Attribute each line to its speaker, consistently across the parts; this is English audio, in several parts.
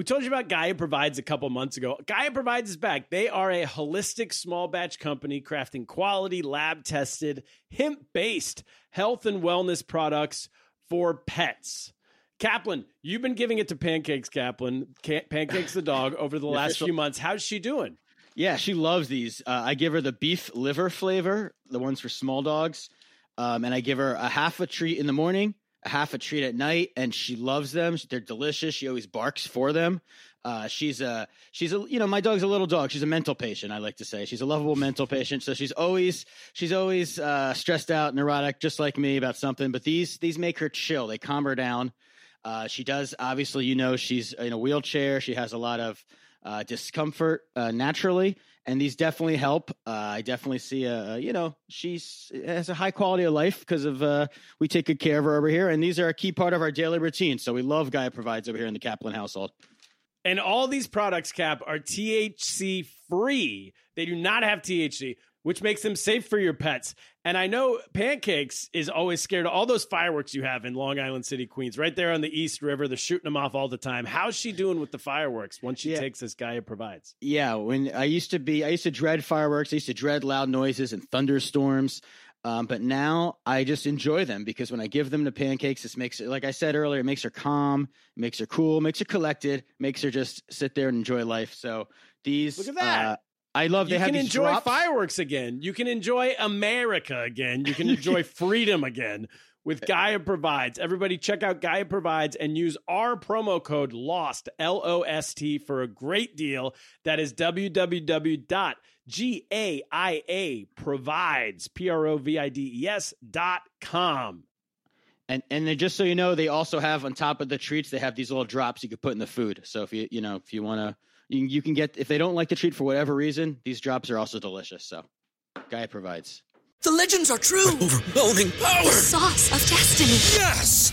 Speaker 1: We told you about Gaia Provides a couple months ago. Gaia Provides is back. They are a holistic small batch company crafting quality, lab tested, hemp based health and wellness products for pets. Kaplan, you've been giving it to Pancakes, Kaplan, Pancakes the dog, over the last few months. How's she doing?
Speaker 2: Yeah, she loves these. Uh, I give her the beef liver flavor, the ones for small dogs, um, and I give her a half a treat in the morning half a treat at night, and she loves them. They're delicious. She always barks for them. Uh, she's a she's a you know my dog's a little dog. She's a mental patient. I like to say she's a lovable mental patient. So she's always she's always uh, stressed out, neurotic, just like me about something. But these these make her chill. They calm her down. Uh, she does obviously you know she's in a wheelchair. She has a lot of uh, discomfort uh, naturally, and these definitely help. Uh, I definitely see a, you know she's has a high quality of life because of uh, we take good care of her over here, and these are a key part of our daily routine. So we love Gaia provides over here in the Kaplan household.
Speaker 1: And all these products, Cap, are THC free. They do not have THC, which makes them safe for your pets. And I know Pancakes is always scared of all those fireworks you have in Long Island City, Queens, right there on the East River. They're shooting them off all the time. How's she doing with the fireworks once she yeah. takes this guy Gaia provides?
Speaker 2: Yeah, when I used to be, I used to dread fireworks. I used to dread loud noises and thunderstorms. Um, but now I just enjoy them because when I give them to pancakes, this makes it, like I said earlier, it makes her calm, makes her cool, makes her collected, makes her just sit there and enjoy life. So these,
Speaker 1: look at that. Uh,
Speaker 2: I love they
Speaker 1: you
Speaker 2: have
Speaker 1: can enjoy
Speaker 2: drops.
Speaker 1: fireworks again. You can enjoy America again. You can enjoy freedom again with Gaia Provides. Everybody check out Gaia Provides and use our promo code LOST, L O S T, for a great deal. That is www.gaia provides, P R O V I D E S dot com.
Speaker 2: And and then just so you know, they also have on top of the treats, they have these little drops you could put in the food. So if you you know if you want to you, you can get if they don't like the treat for whatever reason, these drops are also delicious. So, Gaia provides.
Speaker 3: The legends are true.
Speaker 4: Overwhelming power! The
Speaker 3: sauce of destiny.
Speaker 4: Yes!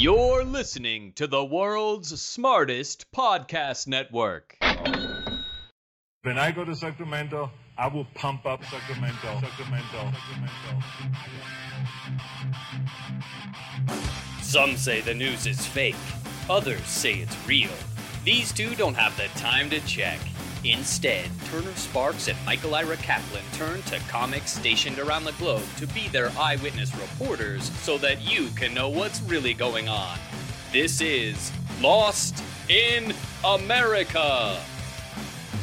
Speaker 5: You're listening to the world's smartest podcast network.
Speaker 6: When I go to Sacramento, I will pump up Sacramento. Sacramento. Sacramento.
Speaker 5: Some say the news is fake, others say it's real. These two don't have the time to check. Instead, Turner Sparks and Michael Ira Kaplan turn to comics stationed around the globe to be their eyewitness reporters so that you can know what's really going on. This is Lost in America.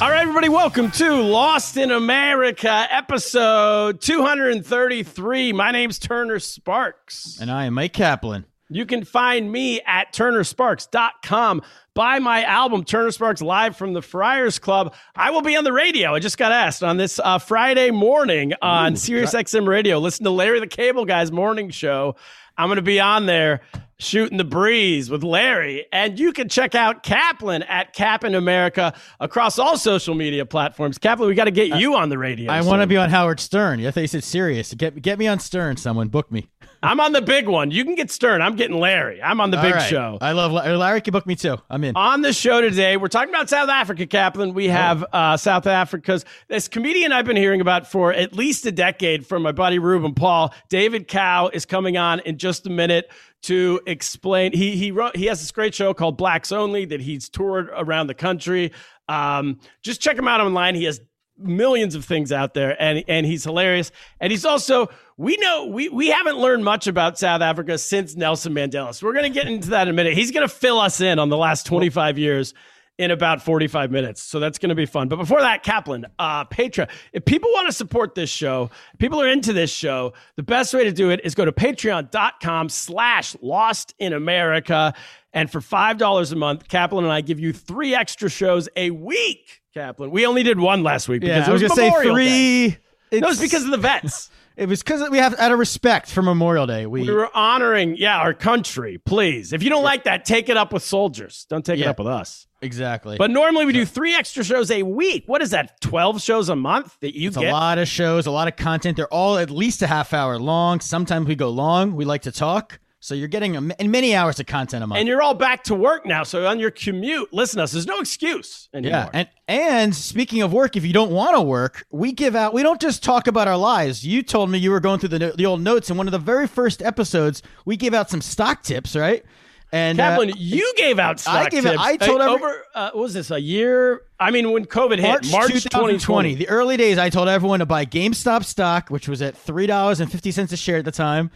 Speaker 1: All right, everybody, welcome to Lost in America, episode 233. My name's Turner Sparks.
Speaker 2: And I am Mike Kaplan.
Speaker 1: You can find me at turnersparks.com. Buy my album, Turner Sparks Live from the Friars Club. I will be on the radio. I just got asked on this uh, Friday morning on Ooh, Sirius that- XM Radio. Listen to Larry the Cable Guy's morning show. I'm going to be on there shooting the breeze with Larry. And you can check out Kaplan at Cap in America across all social media platforms. Kaplan, we got to get you on the radio.
Speaker 2: I want to be on Howard Stern. I thought you said Sirius. Get get me on Stern. Someone book me.
Speaker 1: I'm on the big one. You can get Stern. I'm getting Larry. I'm on the big right. show.
Speaker 2: I love Larry. Larry can book me too. I'm in.
Speaker 1: On the show today, we're talking about South Africa, Kaplan. We have uh, South Africa's this comedian I've been hearing about for at least a decade from my buddy Ruben Paul. David Kau is coming on in just a minute to explain. He he wrote he has this great show called Blacks Only that he's toured around the country. Um, just check him out online. He has millions of things out there and and he's hilarious. And he's also we know we we haven't learned much about South Africa since Nelson Mandela. So we're going to get into that in a minute. He's going to fill us in on the last 25 years in about 45 minutes. So that's going to be fun. But before that Kaplan uh Patreon if people want to support this show people are into this show the best way to do it is go to patreon.com slash lost in America. And for $5 a month Kaplan and I give you three extra shows a week Kaplan. We only did one last week because yeah, I was, was going to say
Speaker 2: three.
Speaker 1: No, it's because of the vets.
Speaker 2: It was because we have out of respect for Memorial Day. We,
Speaker 1: we were honoring, yeah, our country. Please, if you don't like that, take it up with soldiers. Don't take it up with us.
Speaker 2: exactly.
Speaker 1: But normally we do three extra shows a week. What is that? Twelve shows a month that you
Speaker 2: it's
Speaker 1: get?
Speaker 2: a lot of shows, a lot of content. They're all at least a half hour long. Sometimes we go long. We like to talk, so you're getting a, and many hours of content a month.
Speaker 1: and you're all back to work now. So on your commute, listen to us. There's no excuse anymore.
Speaker 2: Yeah, and and speaking of work, if you don't want to work, we give out. We don't just talk about our lives. You told me you were going through the the old notes, and one of the very first episodes, we gave out some stock tips, right? And uh,
Speaker 1: Kaplan, you gave out stock
Speaker 2: I gave it- I told
Speaker 1: Uh,
Speaker 2: every-
Speaker 1: over. Uh, what was this? A year? I mean, when COVID hit,
Speaker 2: March,
Speaker 1: March,
Speaker 2: 2020,
Speaker 1: 2020.
Speaker 2: the early days, I told everyone to buy GameStop stock, which was at three dollars and fifty cents a share at the time,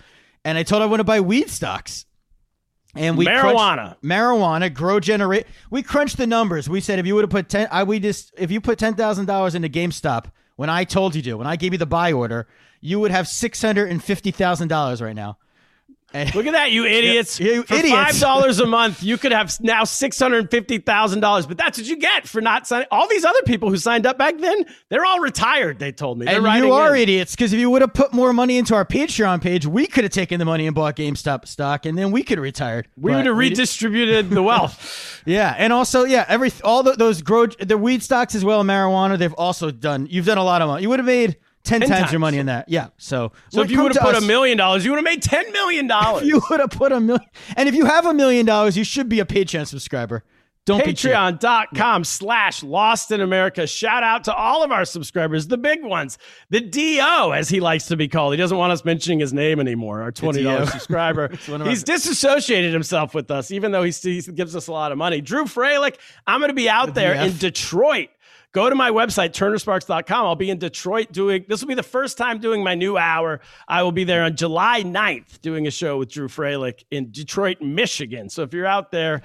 Speaker 2: and I told everyone to buy weed stocks. And we crunched-
Speaker 1: Marijuana.
Speaker 2: marijuana, grow generate. We crunched the numbers. We said if you would have put ten, I we just if you put ten thousand dollars into GameStop when I told you to, when I gave you the buy order, you would have six hundred and fifty thousand dollars right now. And
Speaker 1: Look at that, you idiots!
Speaker 2: Yeah, you
Speaker 1: for
Speaker 2: idiots.
Speaker 1: five dollars a month, you could have now six hundred fifty thousand dollars. But that's what you get for not signing. All these other people who signed up back then, they're all retired. They told me. They're
Speaker 2: and you are
Speaker 1: in.
Speaker 2: idiots because if you would have put more money into our Patreon page, we could have taken the money and bought GameStop stock, and then we could have retired.
Speaker 1: We would have redistributed the wealth.
Speaker 2: Yeah, and also yeah, every all the, those grow the weed stocks as well, marijuana. They've also done. You've done a lot of money. You would have made ten,
Speaker 1: Ten
Speaker 2: times,
Speaker 1: times.
Speaker 2: your money in that. Yeah. So
Speaker 1: So if you would have put a million dollars, you would have made ten million dollars.
Speaker 2: you would have put a million. And if you have a million dollars, you should be a Patreon subscriber. Don't.
Speaker 1: Patreon.com slash Lost in America. Shout out to all of our subscribers, the big ones, the DO, as he likes to be called. He doesn't want us mentioning his name anymore, our $20 subscriber. He's disassociated himself with us, even though he, gives us a lot of money. Drew Freilich, I'm going to be out there in Detroit. Go to my website, turnersparks.com. I'll be in Detroit doing, this will be the first time doing my new hour. I will be there on July 9th doing a show with Drew Freilich in Detroit, Michigan. So if you're out there,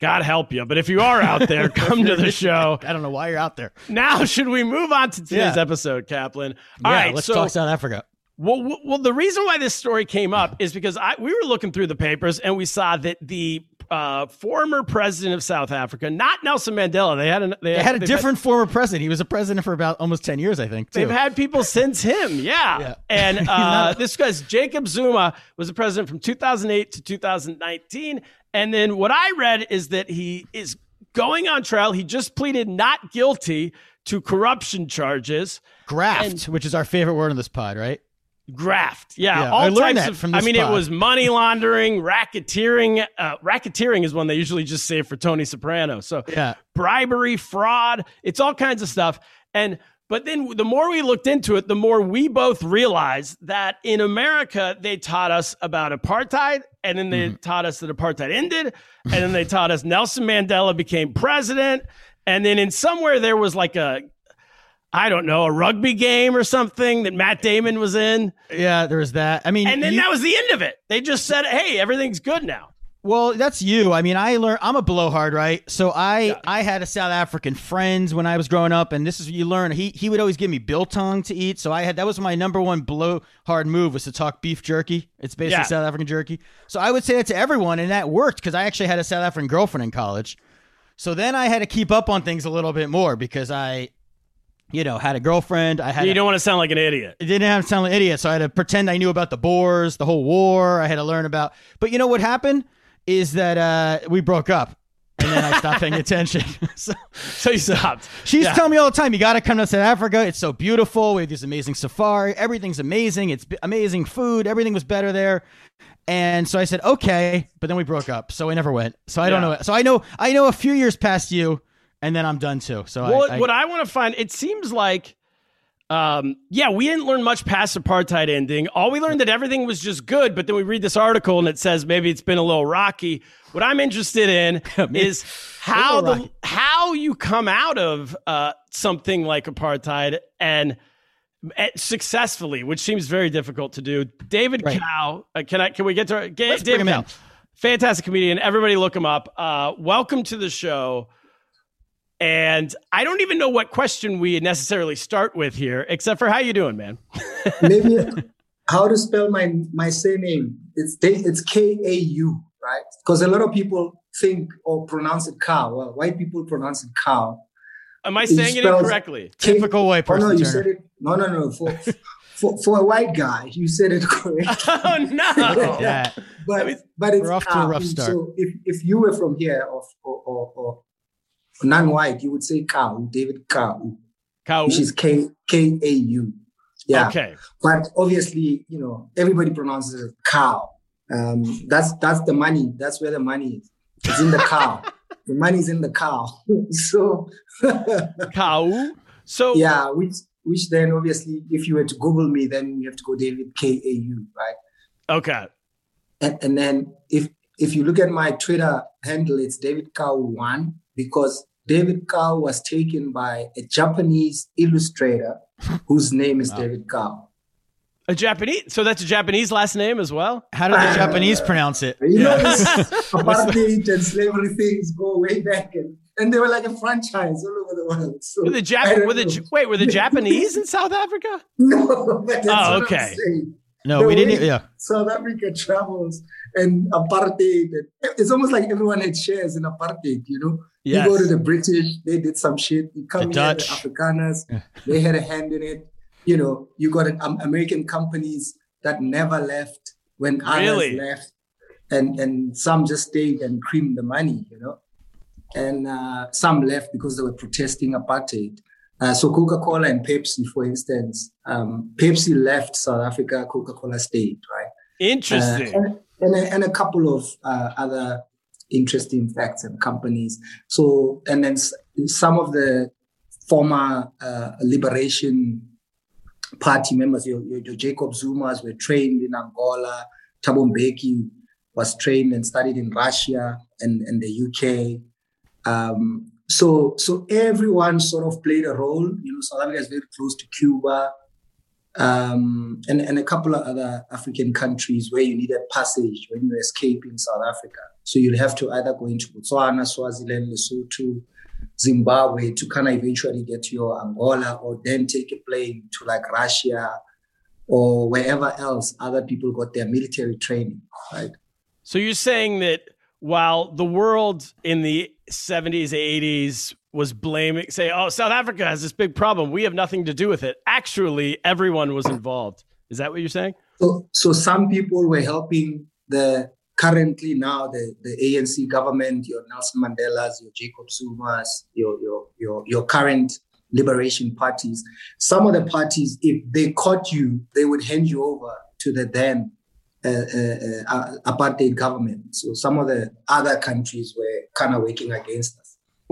Speaker 1: God help you. But if you are out there, come to the show.
Speaker 2: I don't know why you're out there.
Speaker 1: Now, should we move on to today's
Speaker 2: Yeah.
Speaker 1: episode, Kaplan? All
Speaker 2: yeah,
Speaker 1: right,
Speaker 2: let's
Speaker 1: so
Speaker 2: talk South Africa.
Speaker 1: Well, well, the reason why this story came up is because I we were looking through the papers and we saw that the uh, former president of South Africa, not Nelson Mandela, they had a they,
Speaker 2: They had a
Speaker 1: they've
Speaker 2: different former president. He was a president for about almost ten years, I think. Too.
Speaker 1: They've had people since him, yeah.
Speaker 2: Yeah.
Speaker 1: And uh, this guy's Jacob Zuma was the president from 2008 to 2019. And then what I read is that he is going on trial. He just pleaded not guilty to corruption charges.
Speaker 2: graft, which is our favorite word on this pod, right?
Speaker 1: Graft, yeah,
Speaker 2: Yeah,
Speaker 1: all
Speaker 2: I learned
Speaker 1: types of.
Speaker 2: from
Speaker 1: I mean, it was money laundering, racketeering. Uh, racketeering is one they usually just say for Tony Soprano. So
Speaker 2: Yeah.
Speaker 1: bribery, fraud, it's all kinds of stuff. And but then the more we looked into it, the more we both realized that in America they taught us about apartheid, and then they taught us that apartheid ended, and then they taught us Nelson Mandela became president, and then in somewhere there was like a I don't know, a rugby game or something that Matt Damon was in.
Speaker 2: Yeah, there was that. I mean,
Speaker 1: And then
Speaker 2: you-
Speaker 1: that was the end of it. They just said, "Hey, everything's good now."
Speaker 2: Well, that's you. I mean, I learned. I'm a blowhard, right? So I I had a South African friends when I was growing up, and this is what you learn. He he would always give me biltong to eat. So I had that was my number one blowhard move was to talk beef jerky. It's basically
Speaker 1: Yeah.
Speaker 2: South African jerky. So I would say that to everyone, and that worked because I actually had a South African girlfriend in college. So then I had to keep up on things a little bit more because I, you know, had a girlfriend. I had
Speaker 1: You
Speaker 2: a-
Speaker 1: don't want to sound like an idiot.
Speaker 2: I didn't have to sound like an idiot, so I had to pretend I knew about the Boers, the whole war. I had to learn about. But you know what happened is that uh, we broke up, and then I stopped paying attention. so
Speaker 1: So you stopped.
Speaker 2: she's
Speaker 1: Yeah.
Speaker 2: telling me all the time, "You got to come to South Africa. It's so beautiful. We have this amazing safari. Everything's amazing. It's b- amazing food. Everything was better there." And so I said, "Okay," but then we broke up, so I never went. So I don't know. So I know I know a few years past you, and then I'm done too. So
Speaker 1: Well,
Speaker 2: I, I,
Speaker 1: what I want to find, it seems like, um, yeah, we didn't learn much past apartheid ending. All we learned that everything was just good, but then we read this article and it says maybe it's been a little rocky. What I'm interested in is how the how you come out of uh, something like apartheid and eh, successfully, which seems very difficult to do. David
Speaker 2: Right.
Speaker 1: Cow, uh, can I? Can we get to
Speaker 2: bring
Speaker 1: David
Speaker 2: Kau?
Speaker 1: Fantastic comedian. Everybody look him up. Uh, welcome to the show. And I don't even know what question we necessarily start with here, except for how you doing, man?
Speaker 7: maybe how to spell my my surname it's it's k-a-u right because a lot of people think or pronounce it cow well white people pronounce it cow
Speaker 1: Am I saying it
Speaker 7: spells
Speaker 1: incorrectly?
Speaker 7: K-
Speaker 2: Typical white
Speaker 7: Oh, no,
Speaker 2: person,
Speaker 7: you
Speaker 2: Turner.
Speaker 7: said it. No, no, no. For, for for a white guy, you said it correct.
Speaker 1: Oh no!
Speaker 2: Yeah.
Speaker 7: but
Speaker 1: mean,
Speaker 7: but it's
Speaker 2: we're off to a
Speaker 7: Kau.
Speaker 2: rough start.
Speaker 7: So if if you were from here or or, or, or non-white, you would say Kau, David Kau,
Speaker 1: Cow.
Speaker 7: which is K K A U. Yeah.
Speaker 1: Okay.
Speaker 7: But obviously, you know, everybody pronounces it cow. Um, that's that's the money. That's where the money is. It's in the cow. the money's in the cow. so
Speaker 1: Cow. So
Speaker 7: yeah, which which then obviously, if you were to Google me, then you have to go David K A U, right?
Speaker 1: Okay.
Speaker 7: And, and then if if you look at my Twitter handle, it's David Cow one because David Cow was taken by a Japanese illustrator whose name is David Cow.
Speaker 1: A Japanese. So that's a Japanese last name as well.
Speaker 2: How do the Japanese pronounce it?
Speaker 7: You know, this apartheid and slavery things go way back, and, and they were like a franchise all over the world. So
Speaker 1: Were the
Speaker 7: I
Speaker 1: Jap- were the
Speaker 7: know.
Speaker 1: Wait, were the Japanese in South Africa?
Speaker 7: no, but that's
Speaker 1: Oh,
Speaker 7: what I'm
Speaker 1: okay.
Speaker 7: saying.
Speaker 2: No,
Speaker 7: The
Speaker 2: we didn't. Yeah.
Speaker 7: South Africa travels and apartheid. and- It's almost like everyone had shares in apartheid. You know,
Speaker 1: Yes.
Speaker 7: you go to the British, they did some shit. You come
Speaker 2: The
Speaker 7: here,
Speaker 2: Dutch.
Speaker 7: the Afrikaners, they had a hand in it. You know, you got um, American companies that never left when
Speaker 1: Really?
Speaker 7: others left, and and some just stayed and creamed the money. You know, and uh, some left because they were protesting apartheid. Uh, so Coca-Cola and Pepsi, for instance, um, Pepsi left South Africa, Coca-Cola stayed, right?
Speaker 1: Interesting.
Speaker 7: Uh, and, and, a, and a couple of uh, other interesting facts and companies. So, and then s- some of the former uh, liberation party members, your, your, your Jacob Zumas were trained in Angola. Thabo Mbeki was trained and studied in Russia and, and the UK. Um, so, so everyone sort of played a role. You know, South Africa is very close to Cuba um, and, and a couple of other African countries where you needed passage when you escape in South Africa. So you'll have to either go into Botswana, Swaziland, Lesotho, Zimbabwe to kind of eventually get to your Angola or then take a plane to like Russia or wherever else other people got their military training, right?
Speaker 1: So you're saying that while the world in the 70s, 80s was blaming, say, oh, South Africa has this big problem. We have nothing to do with it. Actually, everyone was involved. Is that what you're saying?
Speaker 7: So, so some people were helping the currently now the, the ANC government, your Nelson Mandela's, your Jacob Zuma's, your your your your current liberation parties. Some of the parties, if they caught you, they would hand you over to the then uh, uh, uh, apartheid government. So some of the other countries were kind of working against us.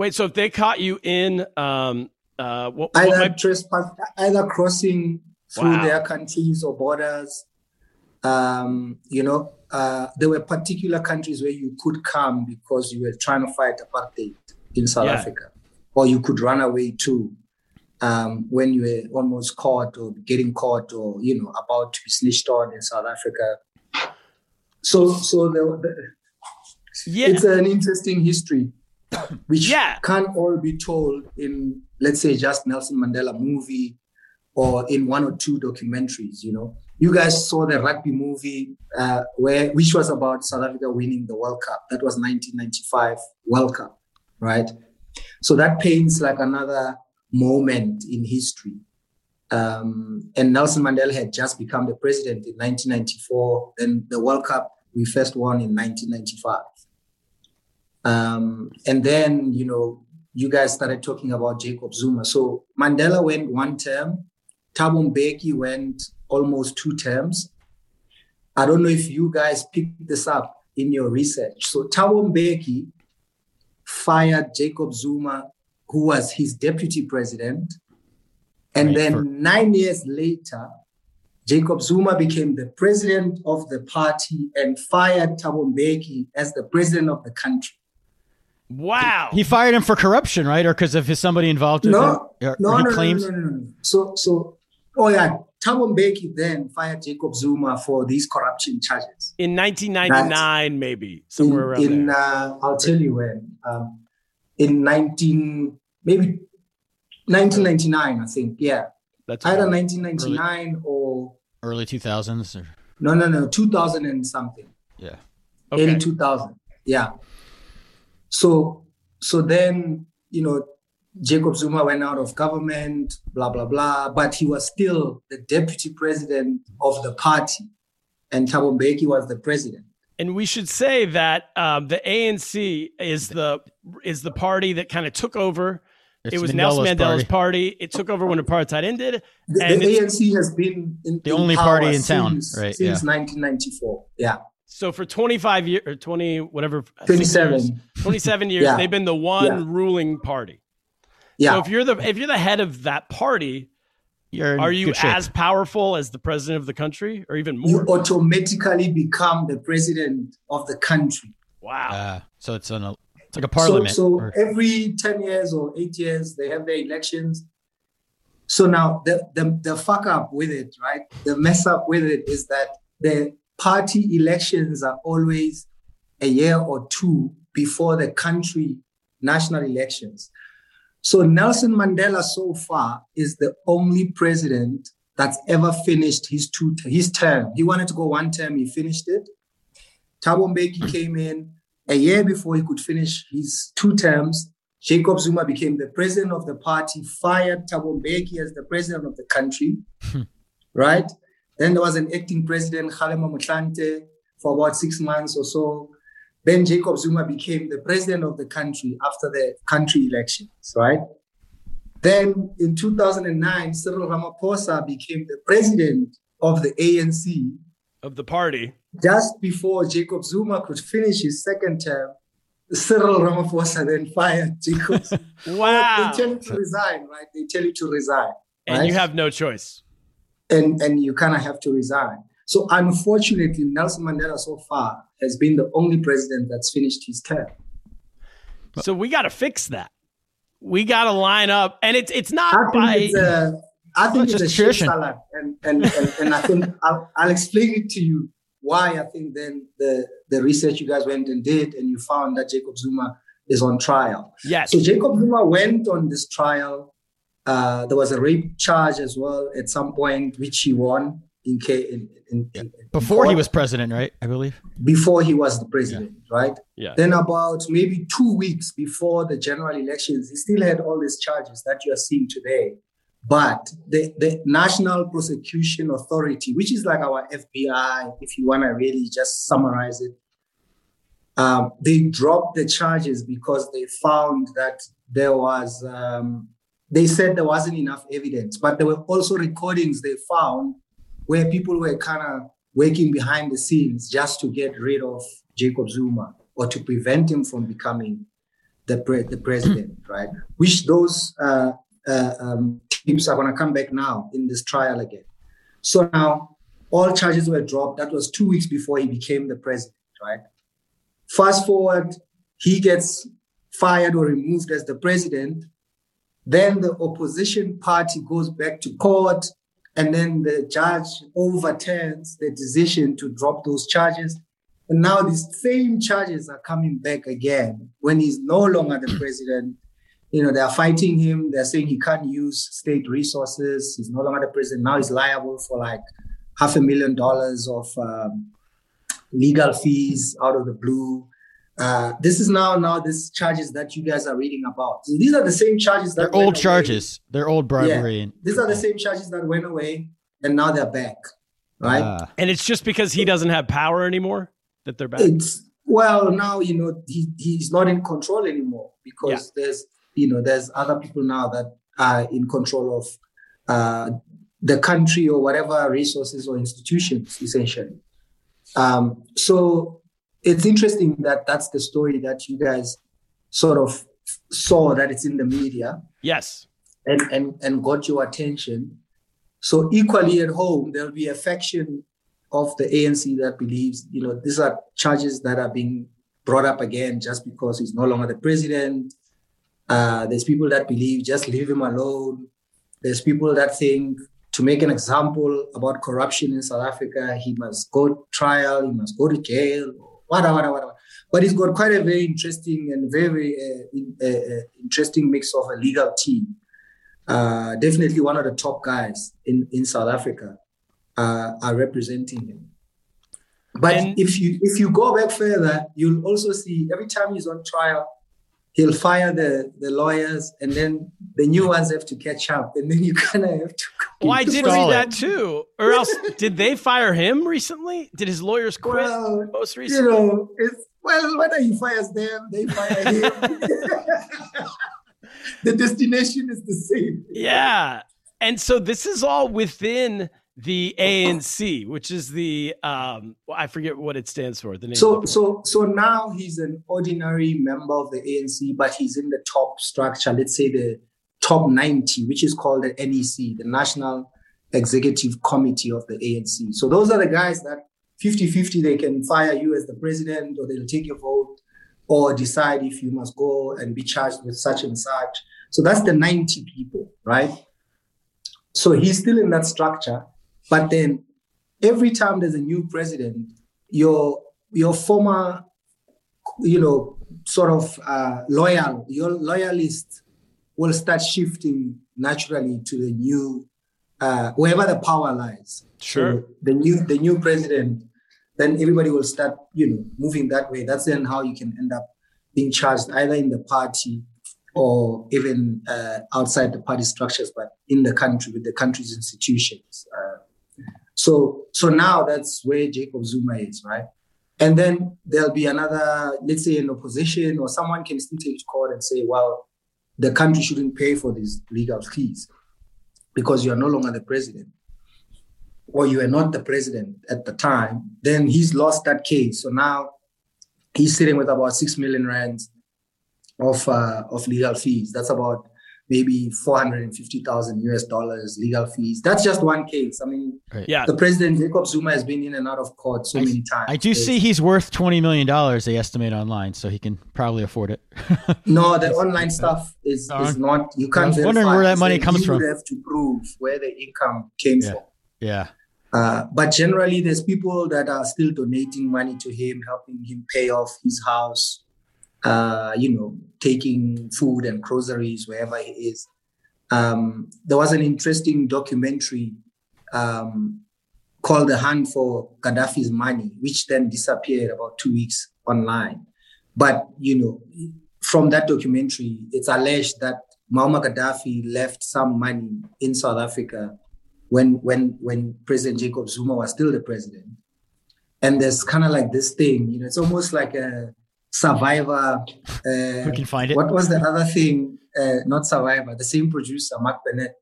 Speaker 1: Wait, so if they caught you in, um, uh, what, what
Speaker 7: Either
Speaker 1: might-
Speaker 7: trespass, either crossing through
Speaker 1: Wow.
Speaker 7: their countries or borders. Um, you know, uh, there were particular countries where you could come because you were trying to fight apartheid in South
Speaker 1: Yeah.
Speaker 7: Africa, or you could run away too um, when you were almost caught or getting caught or you know about to be snitched on in South Africa. So, so the, the,
Speaker 1: yeah,
Speaker 7: it's an interesting history, which
Speaker 1: Yeah.
Speaker 7: can't all be told in, let's say, just Nelson Mandela movie or in one or two documentaries. You know, you guys saw the rugby movie uh, where which was about South Africa winning the World Cup. That was 1995 World Cup, right? So that paints like another moment in history. Um, and Nelson Mandela had just become the president in 1994. Then the World Cup we first won in 1995. Um, and then, you know, you guys started talking about Jacob Zuma. So Mandela went one term, Thabo Mbeki went almost two terms. I don't know if you guys picked this up in your research. So Thabo Mbeki fired Jacob Zuma, who was his deputy president. And
Speaker 2: Right,
Speaker 7: then nine years later, Jacob Zuma became the president of the party and fired Thabo Mbeki as the president of the country.
Speaker 1: Wow.
Speaker 2: He fired him for corruption, right? Or because of his somebody involved with
Speaker 7: No, no, no, no,
Speaker 2: claims.
Speaker 7: no, no, no, no. So, so, oh yeah, Thabo Mbeki then fired Jacob Zuma for these corruption charges.
Speaker 1: in 1999, maybe somewhere around
Speaker 7: in, in
Speaker 1: there.
Speaker 7: uh, I'll tell you when. Um, in 19, maybe 1999, I think. Yeah,
Speaker 1: That's
Speaker 7: either
Speaker 1: wild.
Speaker 7: 1999 or
Speaker 2: Early 2000s. Or,
Speaker 7: no, no, no, 2000 and something.
Speaker 2: yeah.
Speaker 1: Okay.
Speaker 7: early 2000 yeah so so then you know Jacob Zuma went out of government, blah, blah, blah, but he was still the deputy president of the party. And Thabo Mbeki was the president.
Speaker 1: And we should say that um, the ANC is the is the party that kind of took over.
Speaker 2: It's
Speaker 1: it was
Speaker 2: Mandela's
Speaker 1: Nelson Mandela's
Speaker 2: party.
Speaker 1: party. It took over when apartheid ended.
Speaker 7: The,
Speaker 1: And
Speaker 7: the ANC has been in,
Speaker 2: The
Speaker 7: in
Speaker 2: only
Speaker 7: power
Speaker 2: party in town,
Speaker 7: since,
Speaker 2: right,
Speaker 7: Since
Speaker 2: yeah.
Speaker 7: 1994. Yeah.
Speaker 1: So for 25 years or 20 whatever
Speaker 7: 27.
Speaker 1: years, 27 years
Speaker 7: Yeah.
Speaker 1: they've been the one
Speaker 7: Yeah.
Speaker 1: ruling party.
Speaker 7: Yeah.
Speaker 1: So if you're the if you're the head of that party,
Speaker 2: You're
Speaker 1: are you
Speaker 2: good shape.
Speaker 1: as powerful as the president of the country or even more?
Speaker 7: you
Speaker 1: more?
Speaker 7: automatically become the president of the country.
Speaker 1: Wow.
Speaker 2: Uh, so it's an it's like a parliament.
Speaker 7: So, so
Speaker 2: or-
Speaker 7: every 10 years or eight years, they have their elections. So now the, the, the fuck up with it, right? The mess up with it is that the party elections are always a year or two before the country national elections. So Nelson Mandela so far is the only president that's ever finished his two his term. He wanted to go one term, he finished it. Thabo Mbeki hmm. came in a year before he could finish his two terms. Jacob Zuma became the president of the party, fired Thabo Mbeki as the president of the country, hmm. right? Then there was an acting president, Kgalema Motlanthe, for about six months or so. Then Jacob Zuma became the president of the country after the country elections, right? Then in 2009, Cyril Ramaphosa became the president of the ANC
Speaker 1: Of the party.
Speaker 7: just before Jacob Zuma could finish his second term, Cyril Ramaphosa then fired Jacob. Zuma.
Speaker 1: Wow.
Speaker 7: They tell you to resign, right? They tell you to resign,
Speaker 1: And you have no choice.
Speaker 7: and and you kind of have to resign. So unfortunately, Nelson Mandela so far has been the only president that's finished his term.
Speaker 1: So we got to fix that. We got to line up, and it's it's not
Speaker 7: I think
Speaker 1: by
Speaker 7: it's a, I think
Speaker 2: it's
Speaker 7: it's a
Speaker 2: tradition.
Speaker 7: salad, and and, and and I think I'll, I'll explain it to you why I think then the the research you guys went and did, and you found that Jacob Zuma is on trial.
Speaker 1: yes.
Speaker 7: So Jacob Zuma went on this trial. Uh, there was a rape charge as well at some point, which he won in, K, in, in, in
Speaker 2: before he was president, right? I believe.
Speaker 7: before he was the president, right?
Speaker 1: Yeah.
Speaker 7: Then about maybe two weeks before the general elections, he still had all these charges that you are seeing today. But the, the National Prosecution Authority, which is like our FBI, if you want to really just summarize it, um, they dropped the charges because they found that there was, um, they said there wasn't enough evidence, but there were also recordings they found where people were kind of working behind the scenes just to get rid of Jacob Zuma or to prevent him from becoming the pre- the president, right? Which those uh, uh, um, teams are going to come back now in this trial again. So now all charges were dropped. That was two weeks before he became the president, right? Fast forward, he gets fired or removed as the president. Then the opposition party goes back to court, and then the judge overturns the decision to drop those charges. And now these same charges are coming back again when he's no longer the president. You know, they're fighting him. They're saying he can't use state resources. He's no longer the president. Now he's liable for like half a million dollars of um, legal fees out of the blue. Uh, this is now now these charges that you guys are reading about. So these are the same charges that
Speaker 2: They're old
Speaker 7: away.
Speaker 2: charges. They're old bribery.
Speaker 7: Yeah.
Speaker 2: and
Speaker 7: These are the same charges that went away, and now they're back, right?
Speaker 2: Ah.
Speaker 1: and it's just because he doesn't have power anymore that they're back.
Speaker 7: It's well now you know he he's not in control anymore because there's you know there's other people now that are in control of uh, the country or whatever resources or institutions essentially. Um, so it's interesting that that's the story that you guys sort of saw that it's in the media
Speaker 1: yes.
Speaker 7: and and and got your attention. So equally at home, there'll be a faction of the ANC that believes, you know, these are charges that are being brought up again just because he's no longer the president. Uh, there's people that believe just leave him alone. There's people that think to make an example about corruption in South Africa, he must go to trial, he must go to jail, whatever, whatever. But he's got quite a very interesting and very uh, in, uh, uh, interesting mix of a legal team. Uh, definitely one of the top guys in, in South Africa uh, are representing him. But
Speaker 1: And-
Speaker 7: if you if you go back further, you'll also see every time he's on trial, he'll fire the the lawyers, and then the new ones have to catch up, and then you kind of have to.
Speaker 1: Well, I did read that too. Or else, did they fire him recently? Did his lawyers quit
Speaker 7: Well,
Speaker 1: most recently You
Speaker 7: know, it's well, whether he fires them, they fire him. the destination is the same.
Speaker 1: Yeah. And so this is all within the ANC, which is the um I forget what it stands for. The name.
Speaker 7: So, so, so now he's an ordinary member of the ANC, but he's in the top structure. Let's say the top 90, which is called the NEC, the National Executive Committee of the ANC. So those are the guys that 50-50, they can fire you as the president, or they'll take your vote, or decide if you must go and be charged with such and such. So that's the 90 people, right? So he's still in that structure, but then every time there's a new president, your your former, you know, sort of uh, loyal, your loyalist will start shifting naturally to the new, uh, wherever the power lies.
Speaker 1: Sure.
Speaker 7: So the new the new president, then everybody will start, you know, moving that way. That's then how you can end up being charged either in the party or even uh, outside the party structures, but in the country with the country's institutions. Uh, so, so now that's where Jacob Zuma is, right? And then there'll be another, let's say, an opposition, or someone can still take court and say, well, the country shouldn't pay for these legal fees because you are no longer the president, or you are not the president at the time. Then he's lost that case. So now he's sitting with about six million rands of uh, of legal fees. That's about maybe four hundred and fifty thousand US dollars legal fees. That's just one case. I mean,
Speaker 1: yeah.
Speaker 7: the president Jacob Zuma has been in and out of court so many times.
Speaker 2: I do see he's worth twenty million dollars. They estimate online, so he can probably afford it.
Speaker 7: No, the online stuff is,
Speaker 2: Uh,
Speaker 7: is not. You can't.
Speaker 2: I was wondering where that money
Speaker 7: So
Speaker 2: comes
Speaker 7: you
Speaker 2: from.
Speaker 7: You have to prove where the income came
Speaker 2: Yeah.
Speaker 7: from.
Speaker 2: yeah,
Speaker 7: Uh, but generally, there's people that are still donating money to him, helping him pay off his house. Uh, you know, taking food and groceries wherever he is. Um, there was an interesting documentary um, called "The Hunt for Gaddafi's Money," which then disappeared about two weeks online. But you know, from that documentary, it's alleged that Muammar Gaddafi left some money in South Africa when when when President Jacob Zuma was still the president. And there's kind of like this thing, you know, it's almost like a survivor. Uh,
Speaker 2: we can find it.
Speaker 7: what was the other thing? Uh, not survivor, the same producer, Mark Burnett.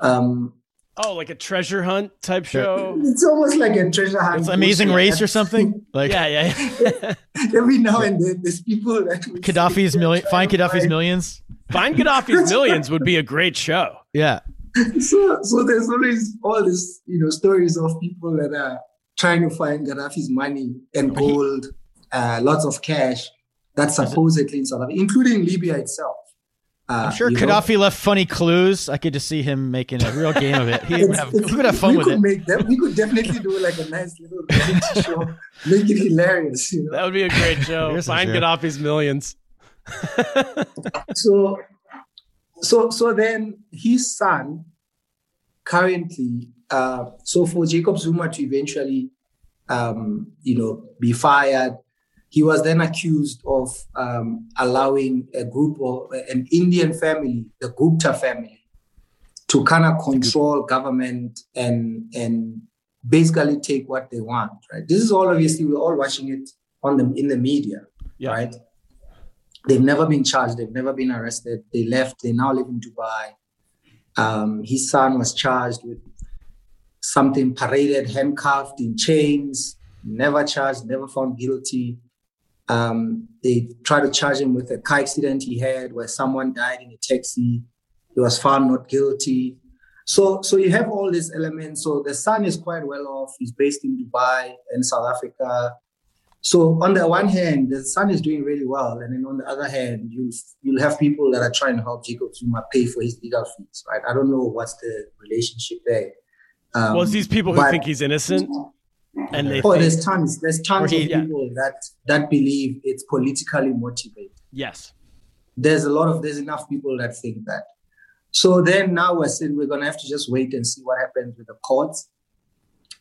Speaker 7: Um,
Speaker 1: Oh, like a treasure hunt type show.
Speaker 7: it's almost like a treasure hunt.
Speaker 2: It's Amazing. Race or something. Like
Speaker 1: Yeah, yeah. yeah.
Speaker 7: Every now and then, there's people that would
Speaker 2: Gaddafi's million. Find Gaddafi's
Speaker 7: find-
Speaker 2: millions.
Speaker 1: Find Gaddafi's Millions would be a great show.
Speaker 2: Yeah,
Speaker 7: so, so there's always all this, you know, stories of people that are trying to find Gaddafi's money and gold, uh, lots of cash that's supposedly in South Africa, including Libya itself. Uh,
Speaker 2: I'm sure
Speaker 7: you know?
Speaker 2: Gaddafi left funny clues. I could just see him making a real game of it. He would have, he
Speaker 7: it's-
Speaker 2: would have fun
Speaker 7: we
Speaker 2: with
Speaker 7: could
Speaker 2: it.
Speaker 7: Make that, we could definitely do like a nice little reality show, make it hilarious. You know?
Speaker 1: That would be a great show.
Speaker 2: Here's a
Speaker 1: Find
Speaker 2: show.
Speaker 1: Gaddafi's Millions.
Speaker 7: so so so then his son currently uh so for jacob zuma to eventually um you know be fired he was then accused of um allowing a group of an indian family the gupta family to kind of control government and and basically take what they want right this is all obviously we're all watching it on the in the media
Speaker 1: Yeah.
Speaker 7: right They've never been charged. They've never been arrested. They left. They now live in Dubai. Um, his son was charged with something paraded, handcuffed in chains, never charged, never found guilty. Um, they tried to charge him with a car accident he had where someone died in a taxi. He was found not guilty. So, so you have all these elements. So the son is quite well off. He's based in Dubai and South Africa. So on the one hand, the son is doing really well, and then on the other hand, you you'll have people that are trying to help Jacob Zuma pay for his legal fees, right? I don't know what's the relationship there. Um,
Speaker 1: well, it's these people who think he's innocent, and they
Speaker 7: Oh,
Speaker 1: think,
Speaker 7: there's tons. There's tons
Speaker 1: he-
Speaker 7: of
Speaker 1: yeah.
Speaker 7: people that that believe it's politically motivated.
Speaker 1: yes,
Speaker 7: There's a lot of there's enough people that think that. So then now we're saying we're gonna have to just wait and see what happens with the courts.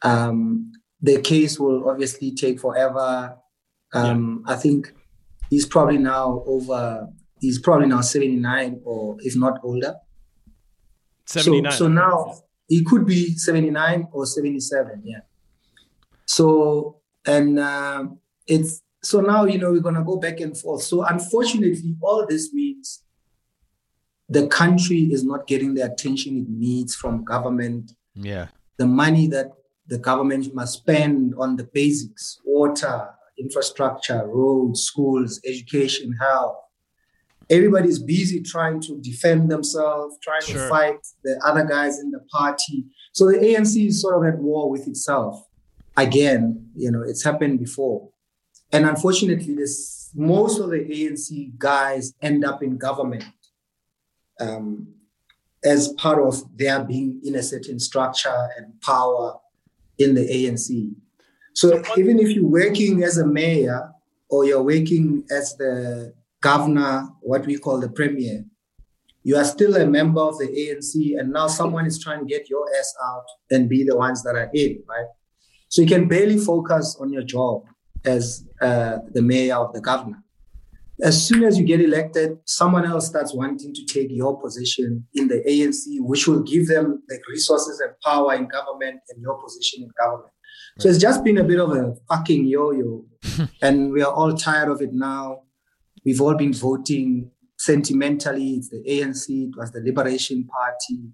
Speaker 7: Um, the case will obviously take forever. Um, I think he's probably now over he's probably now 79 or if not older.
Speaker 1: 79.
Speaker 7: So, so now he could be 79 or 77. Yeah. So, and uh, it's, so now, you know, we're going to go back and forth. So unfortunately, all this means the country is not getting the attention it needs from government.
Speaker 2: Yeah.
Speaker 7: The money that the government must spend on the basics, water, infrastructure, roads, schools, education, health. Everybody's busy trying to defend themselves, trying
Speaker 1: Sure.
Speaker 7: to fight the other guys in the party. So the ANC is sort of at war with itself. Again, you know, it's happened before. And unfortunately, this most of the ANC guys end up in government um, as part of their being in a certain structure and power in the ANC. So even if you're working as a mayor or you're working as the governor, what we call the premier, you are still a member of the ANC, and now someone is trying to get your ass out and be the ones that are in, right? So you can barely focus on your job as uh, the mayor of the governor. As soon as you get elected, someone else starts wanting to take your position in the ANC, which will give them the resources and power in government and your position in government. So it's just been a bit of a fucking yo-yo, and we are all tired of it now. We've all been voting sentimentally. It's the ANC, it was the Liberation Party,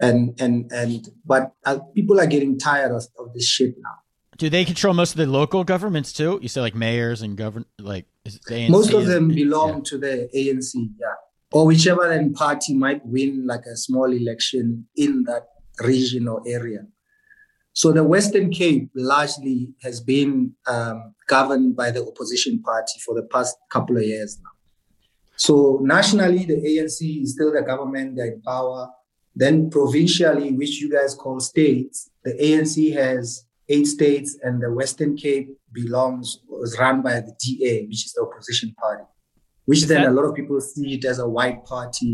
Speaker 7: and and and. But uh, people are getting tired of, of this shit now.
Speaker 2: Do they control most of the local governments too? You say like mayors and govern like is it the ANC
Speaker 7: Most of them
Speaker 2: yeah.
Speaker 7: belong to the ANC, yeah, or whichever then party might win like a small election in that region or area. So the Western Cape largely has been um, governed by the opposition party for the past couple of years now. So nationally, the ANC is still the government, they're in power. Then provincially, which you guys call states, the ANC has eight states, and the Western Cape belongs was run by the DA, which is the opposition party. Which then
Speaker 1: that-
Speaker 7: a lot of people see it as a white party.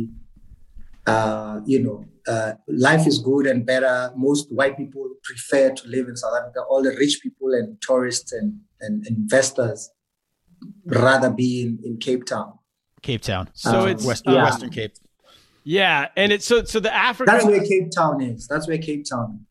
Speaker 7: Uh, you know, uh, life is good and better. Most white people prefer to live in South Africa. All the rich people and tourists and, and investors rather be in, in Cape Town.
Speaker 2: Cape Town.
Speaker 1: So
Speaker 7: Um,
Speaker 1: it's
Speaker 2: West,
Speaker 1: uh,
Speaker 2: Western Cape.
Speaker 1: Yeah, and it's so so the African
Speaker 7: That's where Cape Town is. That's where Cape Town.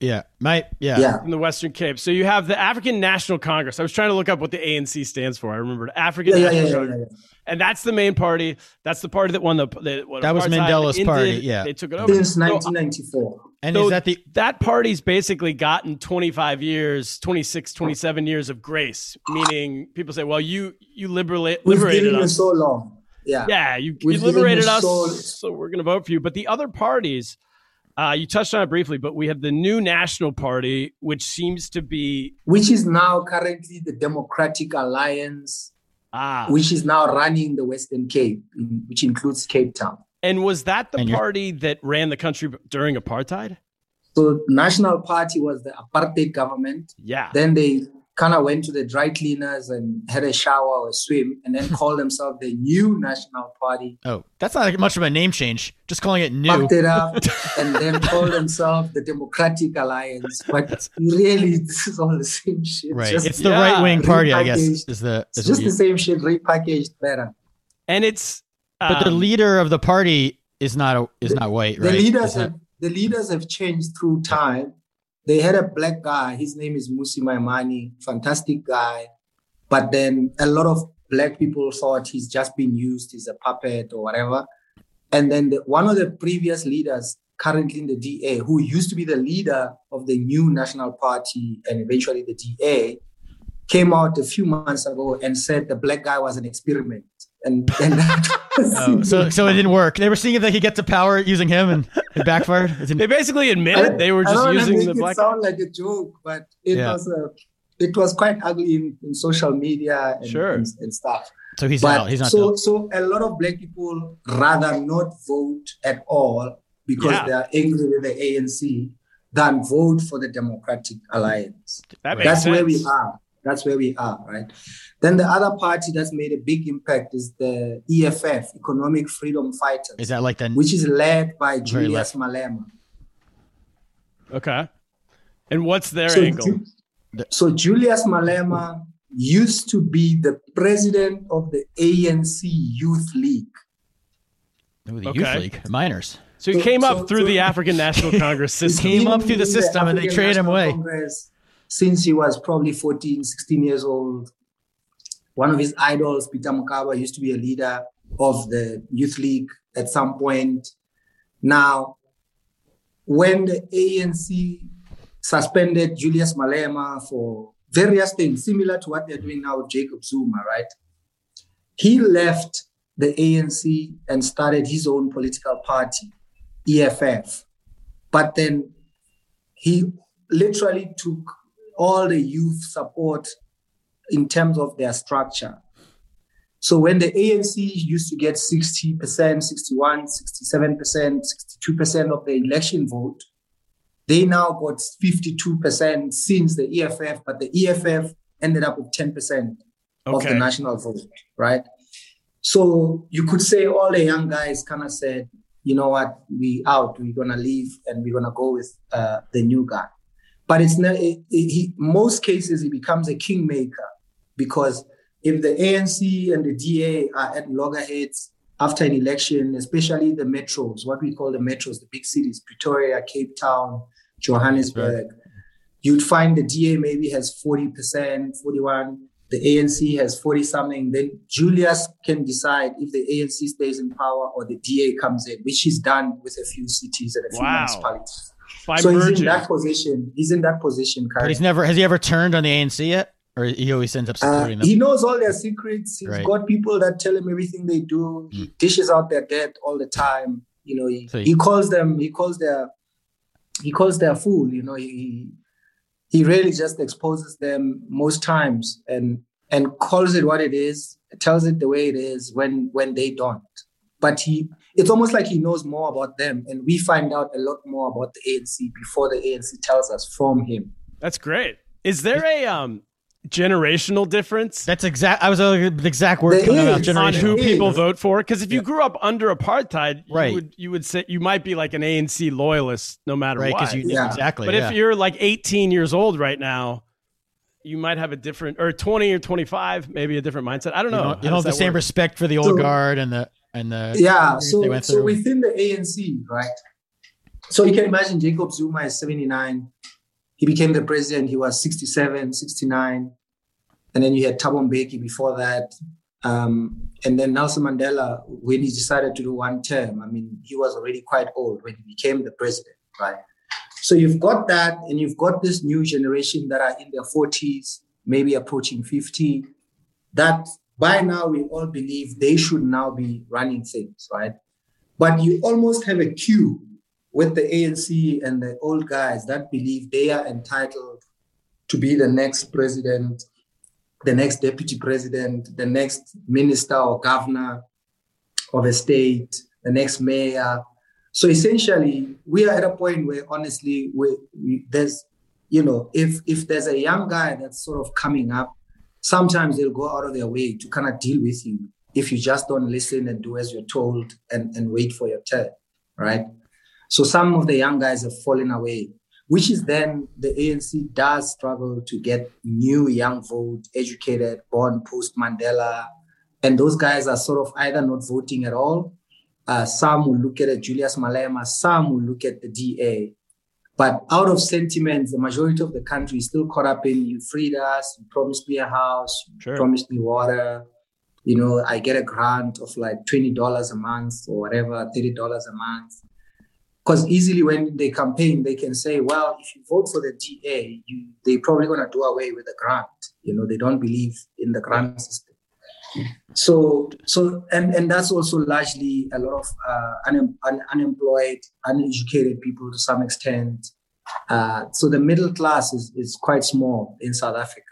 Speaker 2: Yeah. My yeah.
Speaker 7: Yeah.
Speaker 1: in the Western Cape. So you have the African National Congress. I was trying to look up what the ANC stands for. I remembered African
Speaker 7: Yeah, yeah,
Speaker 1: National
Speaker 7: yeah, yeah,
Speaker 1: Congress.
Speaker 7: yeah,
Speaker 1: and that's the main party. That's the party that won the. the what,
Speaker 2: That was Mandela's
Speaker 1: ended.
Speaker 2: party, yeah.
Speaker 1: they took it over.
Speaker 7: Since
Speaker 1: So, uh,
Speaker 7: 1994.
Speaker 2: And
Speaker 1: so
Speaker 2: is that the
Speaker 1: that party's basically gotten 25 years, 26, 27 years of grace. Meaning, people say, "Well, you you liberate
Speaker 7: We've
Speaker 1: liberated
Speaker 7: given
Speaker 1: us."
Speaker 7: so long. Yeah.
Speaker 1: Yeah, you, you liberated us,
Speaker 7: so-
Speaker 1: so we're going to vote for you. But the other parties, uh, you touched on it briefly, but we have the new National Party, which seems to be
Speaker 7: Which is now currently the Democratic Alliance,
Speaker 1: ah.
Speaker 7: which is now running the Western Cape, which includes Cape Town.
Speaker 1: and was that the party that ran the country during apartheid?
Speaker 7: So National Party was the apartheid government.
Speaker 1: Yeah.
Speaker 7: Then they kind of went to the dry cleaners and had a shower or a swim, and then called themselves the New National Party.
Speaker 2: Oh, that's not much of a name change. Just calling it new.
Speaker 7: Fucked it up, and then called themselves the Democratic Alliance. But really, this is all the same shit.
Speaker 2: Right.
Speaker 7: Just,
Speaker 2: it's the
Speaker 1: yeah,
Speaker 2: right wing party, I guess. Is the is
Speaker 7: just
Speaker 2: what
Speaker 7: the same shit repackaged better.
Speaker 1: and it's
Speaker 2: But the
Speaker 1: um,
Speaker 2: leader of the party is not a, is not white, right
Speaker 7: the
Speaker 2: leaders that-
Speaker 7: have the leaders have changed through time. They had a black guy. His name is Mmusi Maimane, fantastic guy. But then a lot of black people thought he's just been used, he's a puppet or whatever. And then the, one of the previous leaders, currently in the DA, who used to be the leader of the new National Party and eventually the DA, came out a few months ago and said the black guy was an experiment. And, and that was
Speaker 2: Oh, so so it didn't work. They were seeing if they could get to power using him, and it backfired. It
Speaker 1: they basically admitted they were
Speaker 7: I
Speaker 1: just
Speaker 7: don't
Speaker 1: using
Speaker 7: make
Speaker 1: the
Speaker 7: it
Speaker 1: black.
Speaker 7: sound like a joke, but it
Speaker 2: Yeah.
Speaker 7: was a, it was quite ugly in, in social media and,
Speaker 1: Sure.
Speaker 7: and, and stuff.
Speaker 2: so he's
Speaker 7: but
Speaker 2: out. He's not.
Speaker 7: so
Speaker 2: out.
Speaker 7: so a lot of black people rather not vote at all because
Speaker 1: Yeah.
Speaker 7: they are angry with the ANC than vote for the Democratic Alliance.
Speaker 1: That makes
Speaker 7: That's
Speaker 1: sense.
Speaker 7: where we are. That's where we are, right? Then the other party that's made a big impact is the EFF, Economic Freedom Fighters,
Speaker 2: Is that like the
Speaker 7: which is led by Julius. Malema.
Speaker 1: Okay. And what's their
Speaker 7: So,
Speaker 1: angle?
Speaker 7: Ju- so Julius Malema used to be the president of the ANC Youth League.
Speaker 2: Ooh, the
Speaker 1: Okay.
Speaker 2: youth league, minors.
Speaker 1: So he
Speaker 7: So-
Speaker 1: came
Speaker 7: so-
Speaker 1: up through
Speaker 7: so-
Speaker 1: the African National Congress system.
Speaker 2: He Came up through the
Speaker 7: in
Speaker 2: system and they
Speaker 7: African
Speaker 2: traded him away.
Speaker 7: Congress since he was probably 14, 16 years old. One of his idols, Peter Mokaba, used to be a leader of the youth league at some point. Now, when the ANC suspended Julius Malema for various things, similar to what they're doing now with Jacob Zuma, right? He left the ANC and started his own political party, EFF. But then he literally took all the youth support in terms of their structure. So when the ANC used to get 60%, 61, 67%, 62% of the election vote, they now got 52% since the EFF, but the EFF ended up with 10% of the national vote, right? So you could say all the young guys kind of said, you know what, we out, we're gonna leave, and we're gonna go with uh, the new guy. But it's not. It, it, he, most cases, he becomes a kingmaker because if the ANC and the DA are at loggerheads after an election, especially the metros, what we call the metros, the big cities, Pretoria, Cape Town, Johannesburg, you'd find the DA maybe has 40%, 41, the ANC has 40 something. Then Julius can decide if the ANC stays in power or the DA comes in, which he's done with a few cities and a few
Speaker 1: Wow.
Speaker 7: municipalities.
Speaker 1: By
Speaker 7: so he's in that position. He's in that position
Speaker 2: But he's never has he ever turned on the ANC yet, or he always ends up
Speaker 7: Uh,
Speaker 2: supporting them.
Speaker 7: he knows all their secrets. He's
Speaker 2: Right.
Speaker 7: got people that tell him everything they do. He dishes out their debt all the time. You know, he,
Speaker 2: So he-
Speaker 7: he calls them. He calls their. He calls their fool. You know, he he really just exposes them most times and and calls it what it is. Tells it the way it is when when they don't. But he, it's almost like he knows more about them, and we find out a lot more about the ANC before the ANC tells us from him.
Speaker 1: That's great. Is there a um generational difference
Speaker 2: That's exact. I was uh, the exact word coming out.
Speaker 7: is.
Speaker 1: on who people vote for? Because if you grew up under apartheid, you
Speaker 2: Right.
Speaker 1: would you would say you might be like an ANC loyalist no matter
Speaker 2: right?
Speaker 1: what.
Speaker 2: Because you
Speaker 7: Yeah.
Speaker 2: exactly.
Speaker 1: but
Speaker 2: yeah.
Speaker 1: if you're like 18 years old right now, you might have a different or 20 or 25, maybe a different mindset. I don't
Speaker 2: you
Speaker 1: know.
Speaker 2: don't, you don't have the same
Speaker 1: work?
Speaker 2: respect for the old
Speaker 7: So-
Speaker 2: guard and the and the
Speaker 7: yeah so so within the anc right so you can imagine jacob zuma is 79 he became the president. He was 67 69 and then you had Thabo Mbeki before that. Um, and then nelson mandela when he decided to do one term i mean he was already quite old when he became the president right? So you've got that and you've got this new generation that are in their 40s maybe approaching 50 that by now we all believe they should now be running things, right? But you almost have a queue with the ANC and the old guys that believe they are entitled to be the next president, the next deputy president, the next minister or governor of a state, the next mayor. So essentially, we are at a point where honestly, we, we, there's, you know, if if there's a young guy that's sort of coming up, sometimes they'll go out of their way to kind of deal with you if you just don't listen and do as you're told and, and wait for your turn, right? So some of the young guys have fallen away, which is then the ANC does struggle to get new young vote, educated, born post Mandela. And those guys are sort of either not voting at all. Uh, some will look at Julius Malema, some will look at the DA. But out of sentiments, the majority of the country is still caught up in you freed us, you promised me a house, you promised me water. You know, I get a grant of like $20 a month or whatever, $30 a month. Because easily when they campaign, they can say, well, if you vote for the DA, you, they're probably going to do away with the grant. You know, they don't believe in the grant system. So, so, and, and that's also largely a lot of uh, un, un, unemployed, uneducated people to some extent. Uh, so the middle class is, is quite small in South Africa,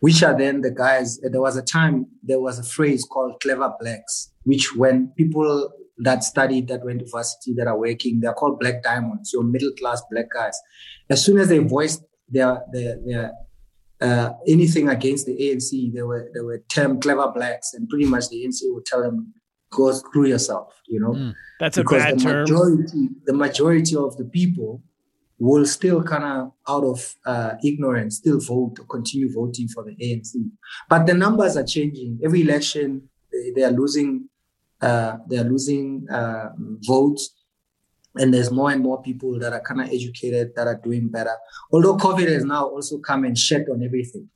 Speaker 7: which are then the guys. There was a time, there was a phrase called clever blacks, which when people that studied, that went to varsity, that are working, they're called black diamonds, your middle class black guys. As soon as they voiced their, their, their uh, anything against the ANC, they were they were termed clever blacks, and pretty much the ANC would tell them, "Go screw yourself," you know.
Speaker 2: Mm.
Speaker 1: That's a
Speaker 7: because
Speaker 1: bad
Speaker 7: the
Speaker 1: term.
Speaker 7: majority, the majority of the people will still kind of out of uh, ignorance still vote or continue voting for the ANC. But the numbers are changing. Every election, they, they are losing. Uh, they are losing uh, votes, and there's more and more people that are kind of educated that are doing better. Although COVID has now also come and shed on everything.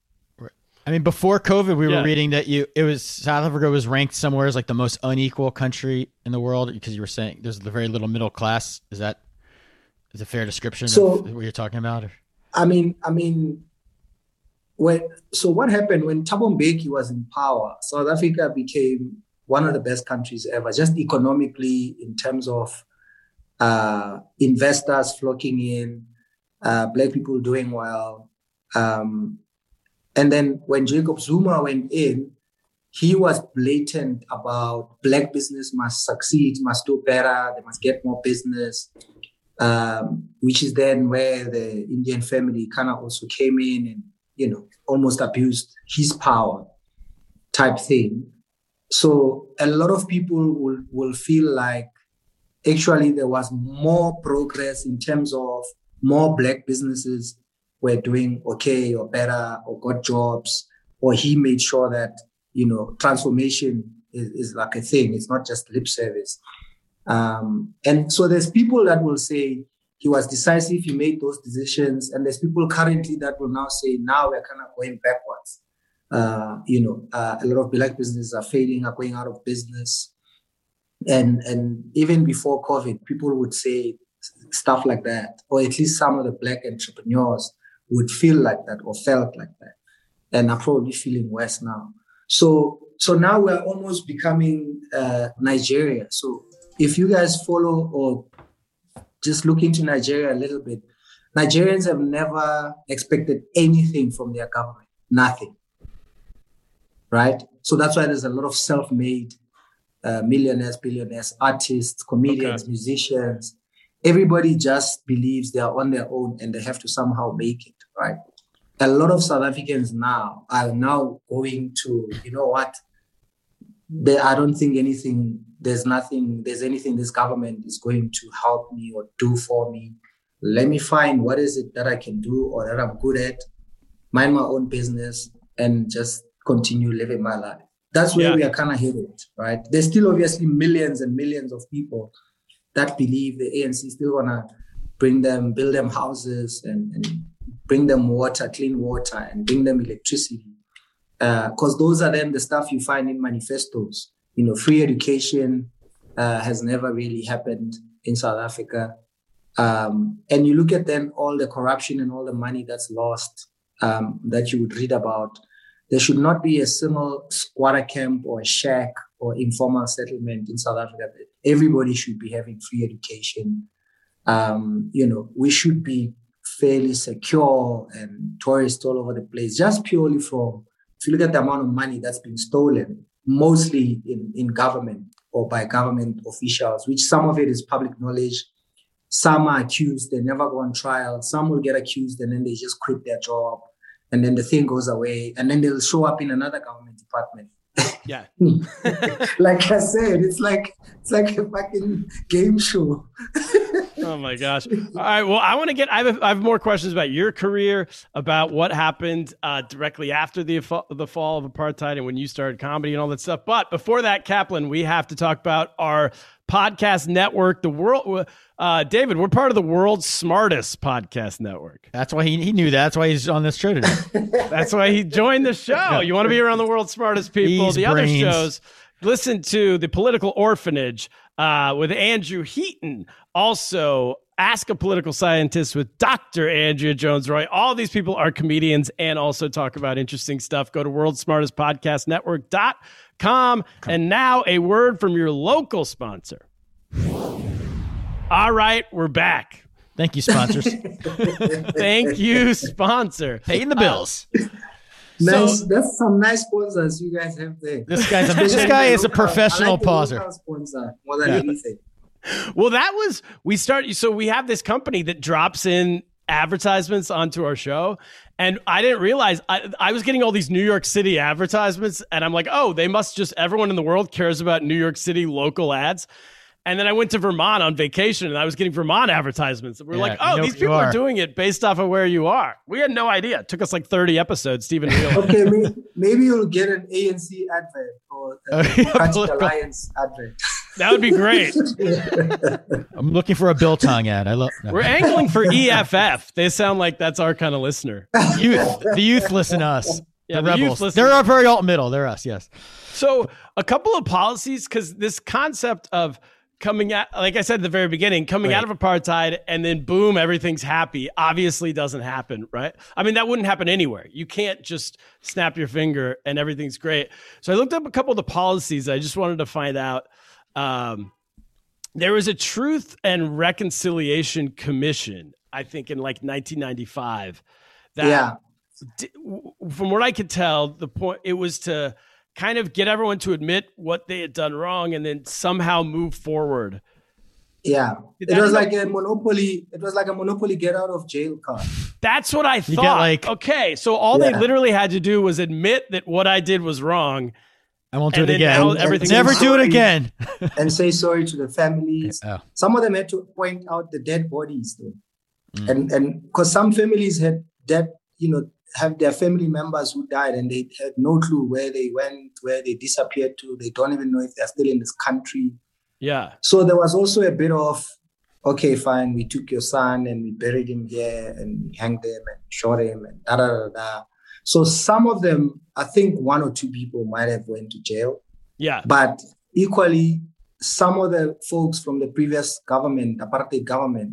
Speaker 2: I mean, before COVID, we
Speaker 1: Yeah.
Speaker 2: were reading that you it was South Africa was ranked somewhere as like the most unequal country in the world because you were saying there's the very little middle class. Is that is a fair description
Speaker 7: So-
Speaker 2: of what you're talking about? Or?
Speaker 7: I mean, I mean, when so what happened when Thabo Mbeki was in power? South Africa became one of the best countries ever, just economically in terms of uh, investors flocking in, uh, black people doing well, um, and then when Jacob Zuma went in, he was blatant about black business must succeed, must do better, they must get more business um, which is then where the Indian family kind of also came in and you know almost abused his power type thing. So a lot of people will will feel like actually there was more progress in terms of more black businesses were doing okay or better or got jobs or he made sure that you know transformation is, is like a thing it's not just lip service um, and so there's people that will say he was decisive, he made those decisions, and there's people currently that will now say now we're kind of going backwards. Uh, you know, uh, a lot of black businesses are failing, are going out of business, and and even before COVID, people would say stuff like that, or at least some of the black entrepreneurs would feel like that or felt like that, and are probably feeling worse now. So so now we're almost becoming uh, Nigeria. So if you guys follow or just look into Nigeria a little bit, Nigerians have never expected anything from their government, nothing. Right? So that's why there's a lot of self made uh, millionaires, billionaires, artists, comedians,
Speaker 1: Okay.
Speaker 7: musicians. Everybody just believes they are on their own and they have to somehow make it, right? A lot of South Africans now are now going to, you know what? They, I don't think anything, there's nothing, there's anything this government is going to help me or do for me. Let me find what is it that I can do or that I'm good at, mind my own business, and just continue living my life. That's where
Speaker 1: Yeah.
Speaker 7: we are kind of headed, right? There's still obviously millions and millions of people that believe the ANC is still gonna bring them, build them houses and, and bring them water, clean water, and bring them electricity. Because those are then the stuff you find in manifestos. You know, free education uh, has never really happened in South Africa. Um, and you look at then all the corruption and all the money that's lost um, that you would read about. There should not be a single squatter camp or a shack or informal settlement in South Africa. Everybody should be having free education. Um, you know, we should be fairly secure and tourists all over the place, just purely from, if you look at the amount of money that's been stolen, mostly in, in government or by government officials, which some of it is public knowledge. Some are accused, they never go on trial. Some will get accused and then they just quit their job. And then the thing goes away. And then they'll show up in another government department.
Speaker 1: Yeah.
Speaker 7: like I said, it's like it's like a fucking game show.
Speaker 1: Oh my gosh! All right. Well, I want to get. I have, I have more questions about your career, about what happened uh, directly after the the fall of apartheid, and when you started comedy and all that stuff. But before that, Kaplan, we have to talk about our podcast network, the world. Uh, David, we're part of the world's smartest podcast network.
Speaker 2: That's why he, he knew that. That's why he's on this show today.
Speaker 1: That's why he joined the show. You want to be around the world's smartest people.
Speaker 2: These
Speaker 1: the other shows, listen to the Political Orphanage uh, with Andrew Heaton. Also, Ask a Political Scientist with Dr. Andrea Jones Rooy. All these people are comedians and also talk about interesting stuff. Go to World's Smartest Podcast Network.com. And now a word from your local sponsor. All right, we're back.
Speaker 2: Thank you, sponsors.
Speaker 1: Thank you, sponsor.
Speaker 2: Paying the bills.
Speaker 7: Uh, nice. That's some nice sponsors you guys have there.
Speaker 2: This guy's a- this guy is a professional
Speaker 7: I like
Speaker 2: pauser.
Speaker 7: local Sponsor more than
Speaker 1: Yeah.
Speaker 7: anything.
Speaker 1: Well, that was we start. So we have this company that drops in advertisements onto our show, and I didn't realize I, I was getting all these New York City advertisements, and I'm like, oh, they must just everyone in the world cares about New York City local ads. And then I went to Vermont on vacation and I was getting Vermont advertisements. We're
Speaker 2: Yeah,
Speaker 1: like, oh, these people are.
Speaker 2: are.
Speaker 1: doing it based off of where you are. We had no idea. It took us like 30 episodes, Stephen realized.
Speaker 7: Okay, may, maybe you'll get an ANC advert or a Democratic
Speaker 2: Political-
Speaker 7: Alliance advert.
Speaker 1: that would be great.
Speaker 2: I'm looking for a biltong ad. I love no.
Speaker 1: We're angling for EFF. They sound like that's our kind of listener.
Speaker 2: youth. The youth listen to us.
Speaker 1: Yeah,
Speaker 2: the
Speaker 1: the
Speaker 2: rebels.
Speaker 1: listen-
Speaker 2: They're our very alt middle. They're us. Yes.
Speaker 1: So, a couple of policies, because this concept of coming out, like I said at the very beginning, coming out of apartheid and then boom, everything's happy, obviously doesn't happen, right? I mean, that wouldn't happen anywhere. You can't just snap your finger and everything's great. So, I looked up a couple of the policies. I just wanted to find out. Um, there was a Truth and Reconciliation Commission, I think, in like 1995. That
Speaker 7: yeah,
Speaker 1: d- from what I could tell, the point it was to kind of get everyone to admit what they had done wrong and then somehow move forward.
Speaker 7: yeah. It was like a monopoly. It was like a monopoly get out of jail card.
Speaker 1: That's what I
Speaker 2: You
Speaker 1: thought.
Speaker 2: get, like-
Speaker 1: okay, so all they literally had to do was admit that what I did was wrong.
Speaker 2: I won't do
Speaker 1: And
Speaker 2: it again.
Speaker 1: now
Speaker 7: And-
Speaker 1: everything's
Speaker 2: Never do it again.
Speaker 7: and say sorry to the families.
Speaker 2: Oh.
Speaker 7: Some of them had to point out the dead bodies, though,
Speaker 2: Mm.
Speaker 7: and and because some families had dead, you know, have their family members who died, and they had no clue where they went, where they disappeared to. They don't even know if they're still in this country.
Speaker 1: Yeah.
Speaker 7: So there was also a bit of, okay, fine, we took your son and we buried him here and we hanged him and shot him and da da da da. So some of them, I think one or two people might have went to jail,
Speaker 1: Yeah.
Speaker 7: but equally, some of the folks from the previous government, apartheid government,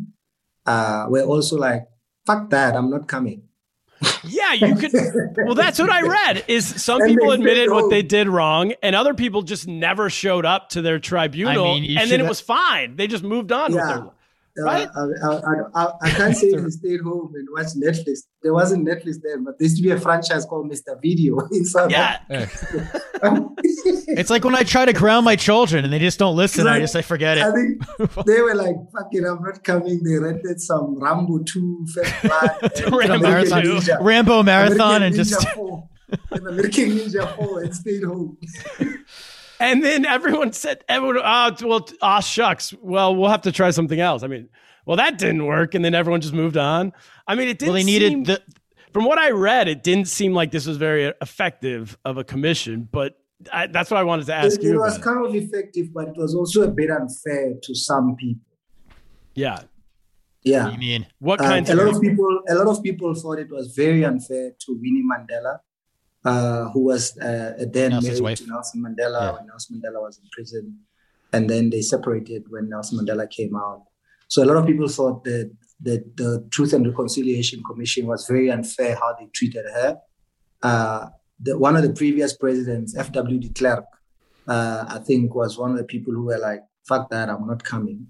Speaker 7: uh, were also like, fuck that, I'm not coming.
Speaker 1: Yeah, you could Well, that's what I read is some
Speaker 7: And
Speaker 1: people admitted what
Speaker 7: "Oh."
Speaker 1: they did wrong and other people just never showed up to their tribunal
Speaker 2: I mean,
Speaker 1: and then
Speaker 2: should
Speaker 1: it was fine. They just moved on
Speaker 7: Yeah.
Speaker 1: With
Speaker 7: Uh,
Speaker 1: Right?
Speaker 7: I, I, I, I can't say we stayed home and watched Netflix. There wasn't Netflix then, but there used to be a franchise called Mr. Video in South
Speaker 1: Yeah.
Speaker 2: It's like when I try to ground my children and they just don't listen. I just say forget
Speaker 7: I
Speaker 2: it.
Speaker 7: think they were like, fuck it, I'm not coming. They rented some Rambo 2 First
Speaker 1: Rambo
Speaker 7: American
Speaker 1: 2.
Speaker 7: Ninja.
Speaker 2: Rambo marathon
Speaker 7: American
Speaker 2: and just
Speaker 7: Ninja 4, and American Ninja 4 and stayed home.
Speaker 1: And then everyone said, everyone, oh, well, ah, shucks. Well, we'll have to try something else. I mean, well, that didn't work. And then everyone just moved on. I mean, it didn't
Speaker 2: well, they needed
Speaker 1: seem,
Speaker 2: the
Speaker 1: from what I read, it didn't seem like this was very effective of a commission, but I, that's what I wanted to ask
Speaker 7: It,
Speaker 1: you
Speaker 7: it was
Speaker 1: about.
Speaker 7: kind of effective, but it was also a bit unfair to some people.
Speaker 1: yeah.
Speaker 7: Yeah.
Speaker 2: you mean
Speaker 1: What
Speaker 7: Uh,
Speaker 1: kinds
Speaker 7: a lot of people a lot of people thought it was very unfair to Winnie Mandela, uh, who was uh, then
Speaker 2: Nelson's
Speaker 7: married
Speaker 2: wife.
Speaker 7: to Nelson Mandela
Speaker 2: Yeah.
Speaker 7: when Nelson Mandela was in prison, and then they separated when Nelson Mandela came out. So a lot of people thought that that the Truth and Reconciliation Commission was very unfair how they treated her. Uh, the, one of the previous presidents, F.W. de Klerk, uh, I think was one of the people who were like, "Fuck that, I'm not coming."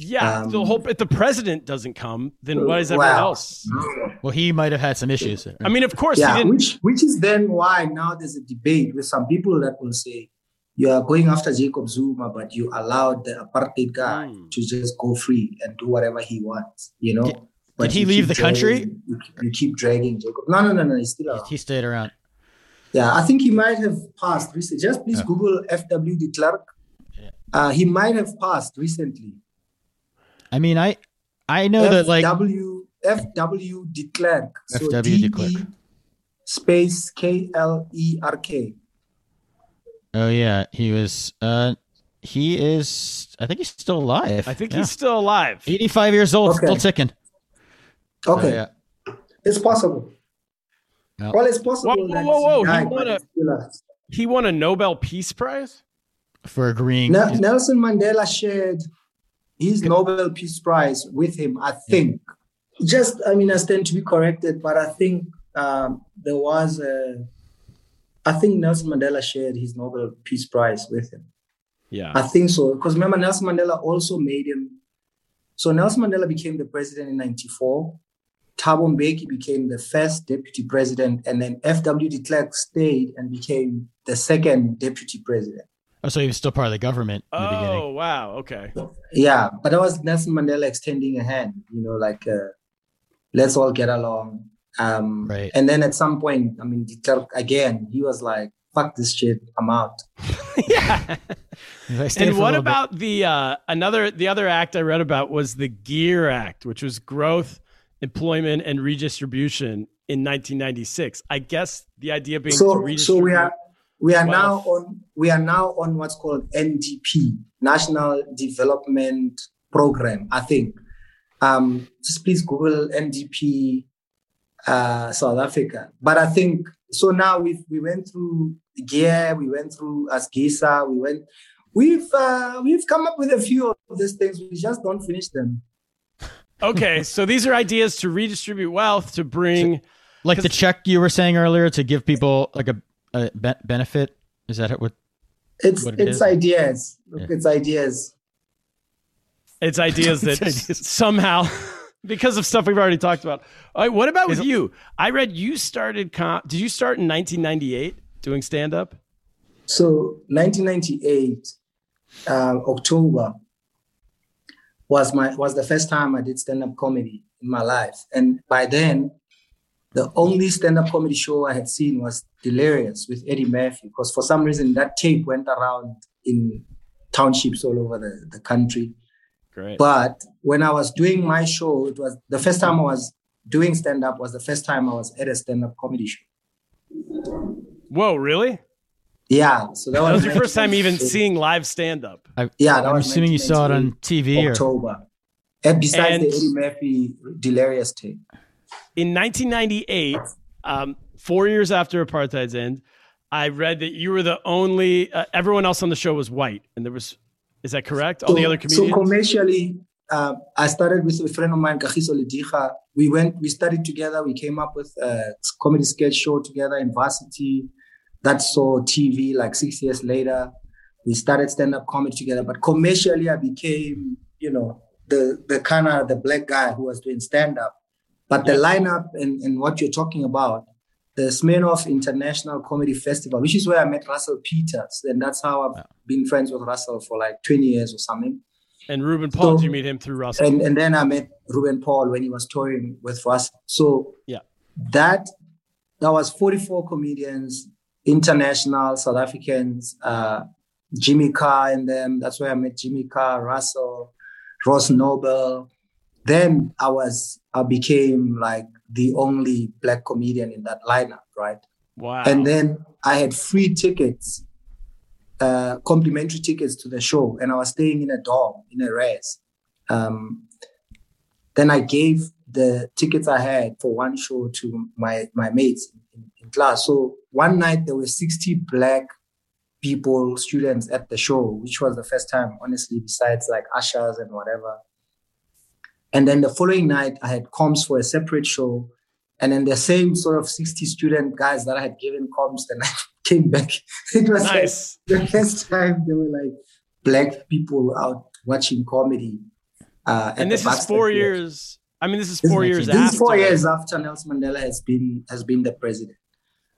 Speaker 1: Yeah.
Speaker 7: um,
Speaker 1: the whole, if the president doesn't come, then what is everyone
Speaker 7: Wow.
Speaker 1: else?
Speaker 2: well he might have had some issues.
Speaker 1: I mean, of course,
Speaker 7: yeah,
Speaker 1: he didn't.
Speaker 7: which which is then why now there's a debate with some people that will say you are going after Jacob Zuma, but you allowed the apartheid guy
Speaker 1: Mm.
Speaker 7: to just go free and do whatever he wants, you know.
Speaker 2: Did-
Speaker 7: But
Speaker 2: did he leave
Speaker 7: keep
Speaker 2: the country?
Speaker 7: You, keep- you keep dragging Jacob. No, no, no, no. He's still around.
Speaker 2: he stayed around.
Speaker 7: Yeah, I think he might have passed recently. Just please
Speaker 2: Oh.
Speaker 7: Google F.W. de Klerk. Uh, he might have passed recently.
Speaker 2: I mean, I I know that like
Speaker 7: F.W. F.W. de Klerk. So
Speaker 2: F.W. de Klerk.
Speaker 7: Space K L E R K.
Speaker 2: oh yeah, he was uh he is I think he's still alive.
Speaker 1: I think
Speaker 2: Yeah.
Speaker 1: he's still alive.
Speaker 2: 85 years old,
Speaker 7: Okay.
Speaker 2: still ticking. So,
Speaker 7: Okay.
Speaker 2: yeah.
Speaker 7: It's possible.
Speaker 2: Yeah.
Speaker 7: Well, it's possible.
Speaker 1: Whoa, whoa, whoa, whoa,
Speaker 7: he
Speaker 1: he won a-
Speaker 7: it's still a-
Speaker 1: He won a Nobel Peace Prize?
Speaker 2: For agreeing.
Speaker 7: Ne- Nelson Mandela shared his Nobel Peace Prize with him, I think. Just, I mean, I stand to be corrected, but I think um, there was a. I think Nelson Mandela shared his Nobel Peace Prize with him.
Speaker 1: Yeah.
Speaker 7: I think so. Because remember, Nelson Mandela also made him. So Nelson Mandela became the president in 94. Thabo Mbeki became the first deputy president. And then F.W. de Klerk stayed and became the second deputy president.
Speaker 2: Oh, so he was still part of the government in the beginning.
Speaker 1: Oh, wow. Okay.
Speaker 7: Yeah, but that was Nelson Mandela extending a hand, you know, like, uh, let's all get along. Um,
Speaker 2: Right.
Speaker 7: And then at some point, I mean, de Klerk, again, he was like, fuck this shit, I'm out.
Speaker 1: yeah. And what
Speaker 2: little bit.
Speaker 1: about the uh, another the other act I read about was the Gear Act, which was growth, employment, and redistribution in 1996. I guess the idea being to
Speaker 7: So,
Speaker 1: redistribute.
Speaker 7: so we are we are now on we are now on what's called NDP, National Development Program. I think. Um, just please Google NDP uh, South Africa. But I think so. Now we we went through Gear, we went through Asgisa, we went. We've uh, we've come up with a few of these things. We just don't finish them.
Speaker 1: okay, so these are ideas to redistribute wealth to bring.
Speaker 2: like the check you were saying earlier to give people like a, a be- benefit? Is that what?
Speaker 7: It's
Speaker 2: What it
Speaker 7: it's
Speaker 2: is?
Speaker 7: ideas.
Speaker 2: Yeah.
Speaker 7: It's ideas.
Speaker 1: It's ideas that somehow, because of stuff we've already talked about. All right, what about with you? I read you started. Com- did you start in 1998 doing stand up?
Speaker 7: So 1998 uh, October was my was the first time I did stand up comedy in my life, and by then, the only stand up comedy show I had seen was Delirious with Eddie Murphy, because for some reason that tape went around in townships all over the, the country.
Speaker 1: Great.
Speaker 7: But when I was doing my show, it was the first time I was doing stand up was the first time I was at a stand up comedy show.
Speaker 1: Whoa, really?
Speaker 7: Yeah, so that
Speaker 1: That
Speaker 7: was
Speaker 1: was your first time even seeing live stand up.
Speaker 2: I,
Speaker 7: Yeah, that
Speaker 2: I'm
Speaker 7: was
Speaker 2: assuming you saw it on TV or
Speaker 7: October. And besides
Speaker 1: And-
Speaker 7: the Eddie Murphy Delirious tape.
Speaker 1: In 1998, um, four years after apartheid's end, I read that you were the only. Uh, everyone else on the show was white, and there was. Is that correct? All the other
Speaker 7: So commercially, uh, I started with a friend of mine, Kagiso Lediga. We went, we studied together. We came up with a comedy sketch show together in varsity. That saw TV like six years later. We started stand-up comedy together. But commercially, I became, you know, the the kind of the black guy who was doing stand-up. But the lineup and, and what you're talking about, the Smirnoff International Comedy Festival, which is where I met Russell Peters. And that's how I've been friends with Russell for like 20 years or something.
Speaker 1: and Ruben Paul,
Speaker 7: So-
Speaker 1: did you meet him through Russell?
Speaker 7: And, and then I met Ruben Paul when he was touring with Russell. So
Speaker 1: Yeah.
Speaker 7: that that was 44 comedians, international South Africans, uh, Jimmy Carr and them. That's where I met Jimmy Carr, Russell, Ross Noble. Then I was I became like the only black comedian in that lineup, right?
Speaker 1: wow.
Speaker 7: And then I had free tickets, uh, complimentary tickets to the show, and I was staying in a dorm in a res. Um, then I gave the tickets I had for one show to my my mates in, in class. So one night there were sixty black people, students at the show, which was the first time, honestly, besides like ushers and whatever. And then the following night, I had comms for a separate show. And then the same sort of 60 student guys that I had given comms, then I came back. It was
Speaker 1: Nice.
Speaker 7: like the first time there were like black people out watching comedy. Uh,
Speaker 1: and this is four years. I mean, this is four years
Speaker 7: This
Speaker 1: after.
Speaker 7: is four years after Nelson Mandela has been has been the president.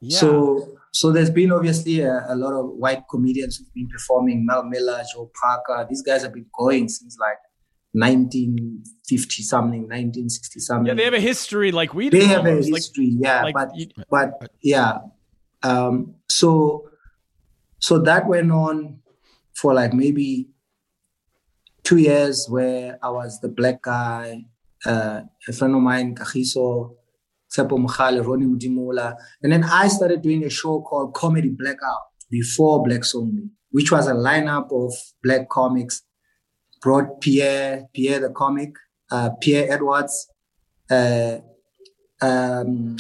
Speaker 1: Yeah.
Speaker 7: So so there's been obviously a, a lot of white comedians who've been performing. Mel Miller, Joe Parker. These guys have been going since like 1950 something, 1960 something.
Speaker 1: yeah, they have a history like we do.
Speaker 7: They have a
Speaker 1: almost. Like-
Speaker 7: history, yeah.
Speaker 1: like
Speaker 7: but
Speaker 1: you-
Speaker 7: but yeah. Um, so so that went on for like maybe two years where I was the black guy, uh, a friend of mine, Kagiso, Tsepo Mkhale, Ronnie Mudimula. And then I started doing a show called Comedy Blackout before Blacks Only, which was a lineup of black comics. Brought Pierre, Pierre the comic, uh, Pierre Edwards, uh, um,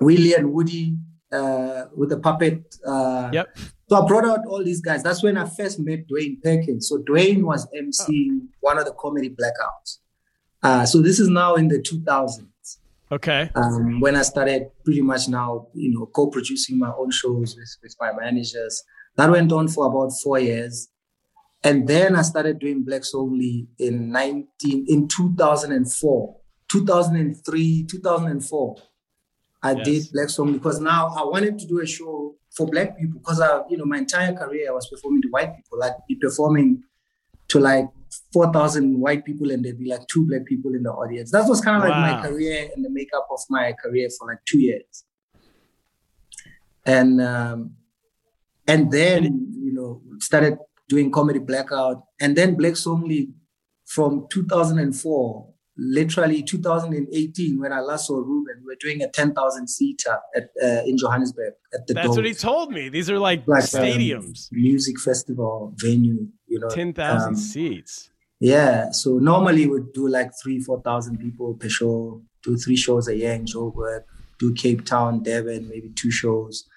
Speaker 7: Willie and Woody uh, with the puppet. Uh,
Speaker 1: Yep.
Speaker 7: So I brought out all these guys. That's when I first met Dwayne Perkins. So Dwayne was emceeing one of the comedy blackouts. Uh, so this is now in the 2000s
Speaker 1: Okay.
Speaker 7: um, when I started pretty much now, you know, co-producing my own shows with, with my managers. That went on for about four years. And then I started doing Blacks Only in 19, in 2004, 2003, 2004. I
Speaker 1: Yes.
Speaker 7: did Blacks Only because now I wanted to do a show for black people because I, you know, my entire career I was performing to white people. I'd be performing to like 4,000 white people and there'd be like two black people in the audience. That was kind of like my career and the makeup of my career for like two years. And um, and then you know started doing comedy blackout, and then Blacks Only from 2004 literally 2018 when I last saw Ruben, we were doing a 10,000 seater at uh, in Johannesburg at the.
Speaker 1: That's
Speaker 7: Dome.
Speaker 1: what he told me. These are like,
Speaker 7: Like, um,
Speaker 1: stadiums,
Speaker 7: music festival venue. You know,
Speaker 1: ten thousand
Speaker 7: um,
Speaker 1: seats.
Speaker 7: Yeah, so normally we'd do like three, four thousand people per show. Do three shows a year in Joburg. Do Cape Town, Durban, maybe two shows.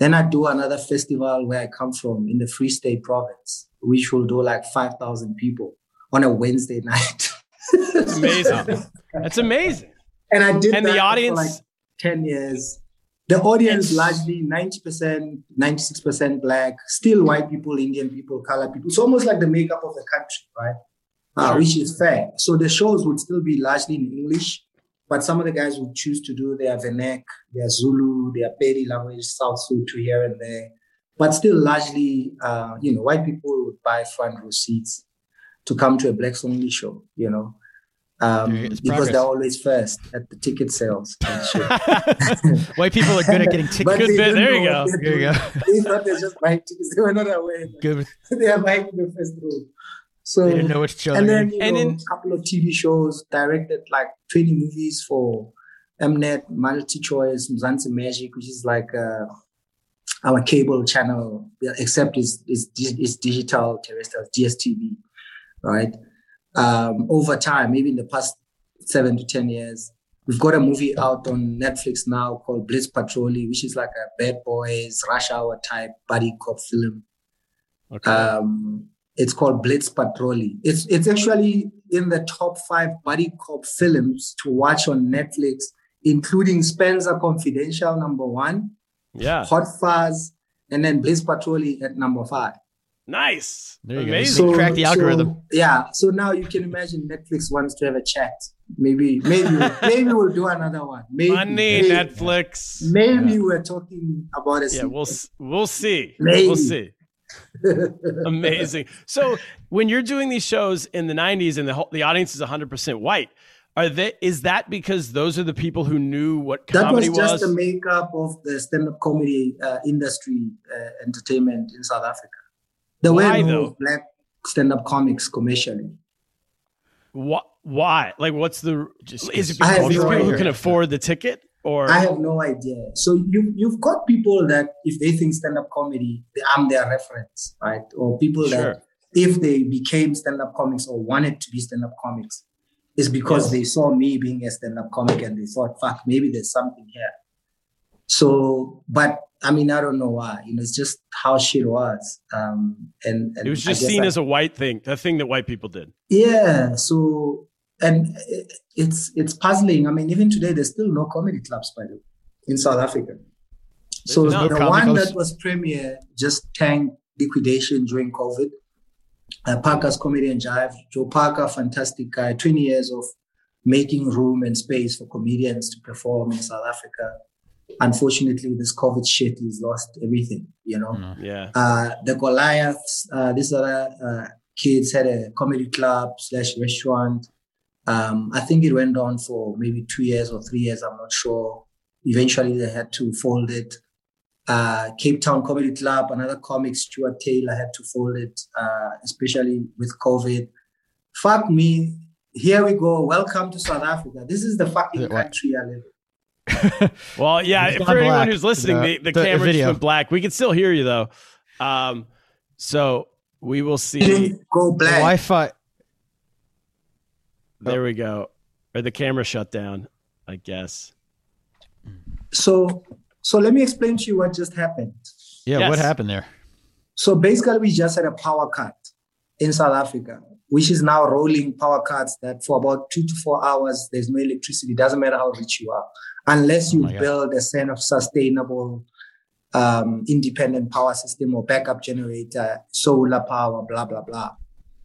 Speaker 7: Then I do another festival where I come from in the Free State Province, which will do like five thousand people on a Wednesday night.
Speaker 1: It's amazing. That's amazing.
Speaker 7: and I did
Speaker 1: And
Speaker 7: that
Speaker 1: the
Speaker 7: for
Speaker 1: audience-
Speaker 7: like ten years. The audience largely ninety percent, ninety six percent black, still white people, Indian people, colored people. It's almost like the makeup of the country, right? Uh, which is fair. So the shows would still be largely in English, but some of the guys would choose to do their Venek, their Zulu, their Pedi language, South Sotho here and there. But still largely, uh, you know, white people would buy front row seats to come to a blacks only show, you know. Um, because
Speaker 2: progress.
Speaker 7: they're always first at the ticket sales.
Speaker 2: White people are good at getting tickets.
Speaker 1: Good bit. There you go.
Speaker 2: There you go.
Speaker 7: They thought they're just buying tickets. They were not aware.
Speaker 2: Good.
Speaker 7: They are buying the first row. So
Speaker 2: They didn't know which show.
Speaker 7: and then you
Speaker 1: And
Speaker 7: know,
Speaker 1: in-
Speaker 7: a couple of TV shows, directed like 20 movies for Mnet, Multi Choice, Mzansi Magic, which is like uh, our cable channel, except it's, it's, it's digital terrestrial, DSTV, right? Um, over time, maybe in the past seven to 10 years, we've got a movie out on Netflix now called Blitz Patrollie, which is like a bad boys, rush hour type buddy cop film
Speaker 1: Okay.
Speaker 7: um, it's called Blitz Patrollie. It's it's actually in the top five buddy cop films to watch on Netflix, including Spencer Confidential number one,
Speaker 1: yeah.
Speaker 7: Hot Fuzz, and then Blitz Patrollie at number five.
Speaker 1: Nice.
Speaker 2: There you go.
Speaker 1: Amazing.
Speaker 2: So- crack the algorithm.
Speaker 7: so- yeah. So now you can imagine Netflix wants to have a chat. Maybe maybe maybe we'll do another one. Maybe
Speaker 1: Money,
Speaker 7: maybe,
Speaker 1: Netflix.
Speaker 7: maybe we're talking about a
Speaker 1: Yeah,
Speaker 7: sequel.
Speaker 1: we'll we'll see.
Speaker 7: Maybe.
Speaker 1: We'll see. Amazing. So when you're doing these shows in the 90s and the whole, the audience is 100% white, are they is that because those are the people who knew what
Speaker 7: that was
Speaker 1: comedy
Speaker 7: just
Speaker 1: was?
Speaker 7: the makeup of the stand-up comedy uh, industry uh, entertainment in south africa there
Speaker 1: Why,
Speaker 7: were no
Speaker 1: though?
Speaker 7: black stand-up comics commercially
Speaker 1: Why? Why? Like, what's the?
Speaker 2: Just
Speaker 1: Is it because these people who can afford the ticket, or
Speaker 7: i have no idea so you, you've got people that if they think stand-up comedy they, i'm their reference right or people
Speaker 1: Sure.
Speaker 7: that if they became stand-up comics or wanted to be stand-up comics is because
Speaker 1: Yes.
Speaker 7: they saw me being a stand-up comic and they thought fuck maybe there's something here so but i mean i don't know why you know it's just how shit was um and, and
Speaker 1: it was just seen
Speaker 7: I-
Speaker 1: as a white thing, the thing that white people did.
Speaker 7: yeah so and it's it's puzzling. I mean even today there's still no comedy clubs by the way in south africa. So
Speaker 1: no
Speaker 7: the
Speaker 2: comedy
Speaker 7: one that was premier just tanked liquidation during covid. Uh, parker's comedy and jive joe parker fantastic guy 20 years of making room and space for comedians to perform in south africa. Unfortunately this covid shit he's lost everything you know?
Speaker 1: Yeah.
Speaker 7: uh, the Goliaths, uh, these other uh, kids had a comedy club slash restaurant. Um, I think it went on for maybe two years or three years. I'm not sure. Eventually, they had to fold it. Uh, Cape Town Comedy Club, another comic, Stuart Taylor, had to fold it, uh, especially with COVID. Fuck me. Here we go. Welcome to South Africa. This is the fucking country I live in.
Speaker 1: Well, yeah.
Speaker 2: It's
Speaker 1: For anyone
Speaker 2: black,
Speaker 1: who's listening,
Speaker 2: the-
Speaker 1: the, the,
Speaker 2: the
Speaker 1: camera just
Speaker 2: video.
Speaker 1: went black. We can still hear you though. Um, so we will see.
Speaker 7: Didn't go
Speaker 2: The
Speaker 7: black.
Speaker 2: Wi-Fi.
Speaker 1: There we go. Or the camera shut down. I guess.
Speaker 7: So, so let me explain to you what just happened.
Speaker 2: Yeah,
Speaker 1: Yes.
Speaker 2: what happened there?
Speaker 7: So basically, we just had a power cut in South Africa, which is now rolling power cuts that for about two to four hours, there's no electricity. Doesn't matter how rich you are, unless you
Speaker 2: my God.
Speaker 7: build a kind of sustainable, um, independent power system or backup generator, solar power, blah, blah, blah,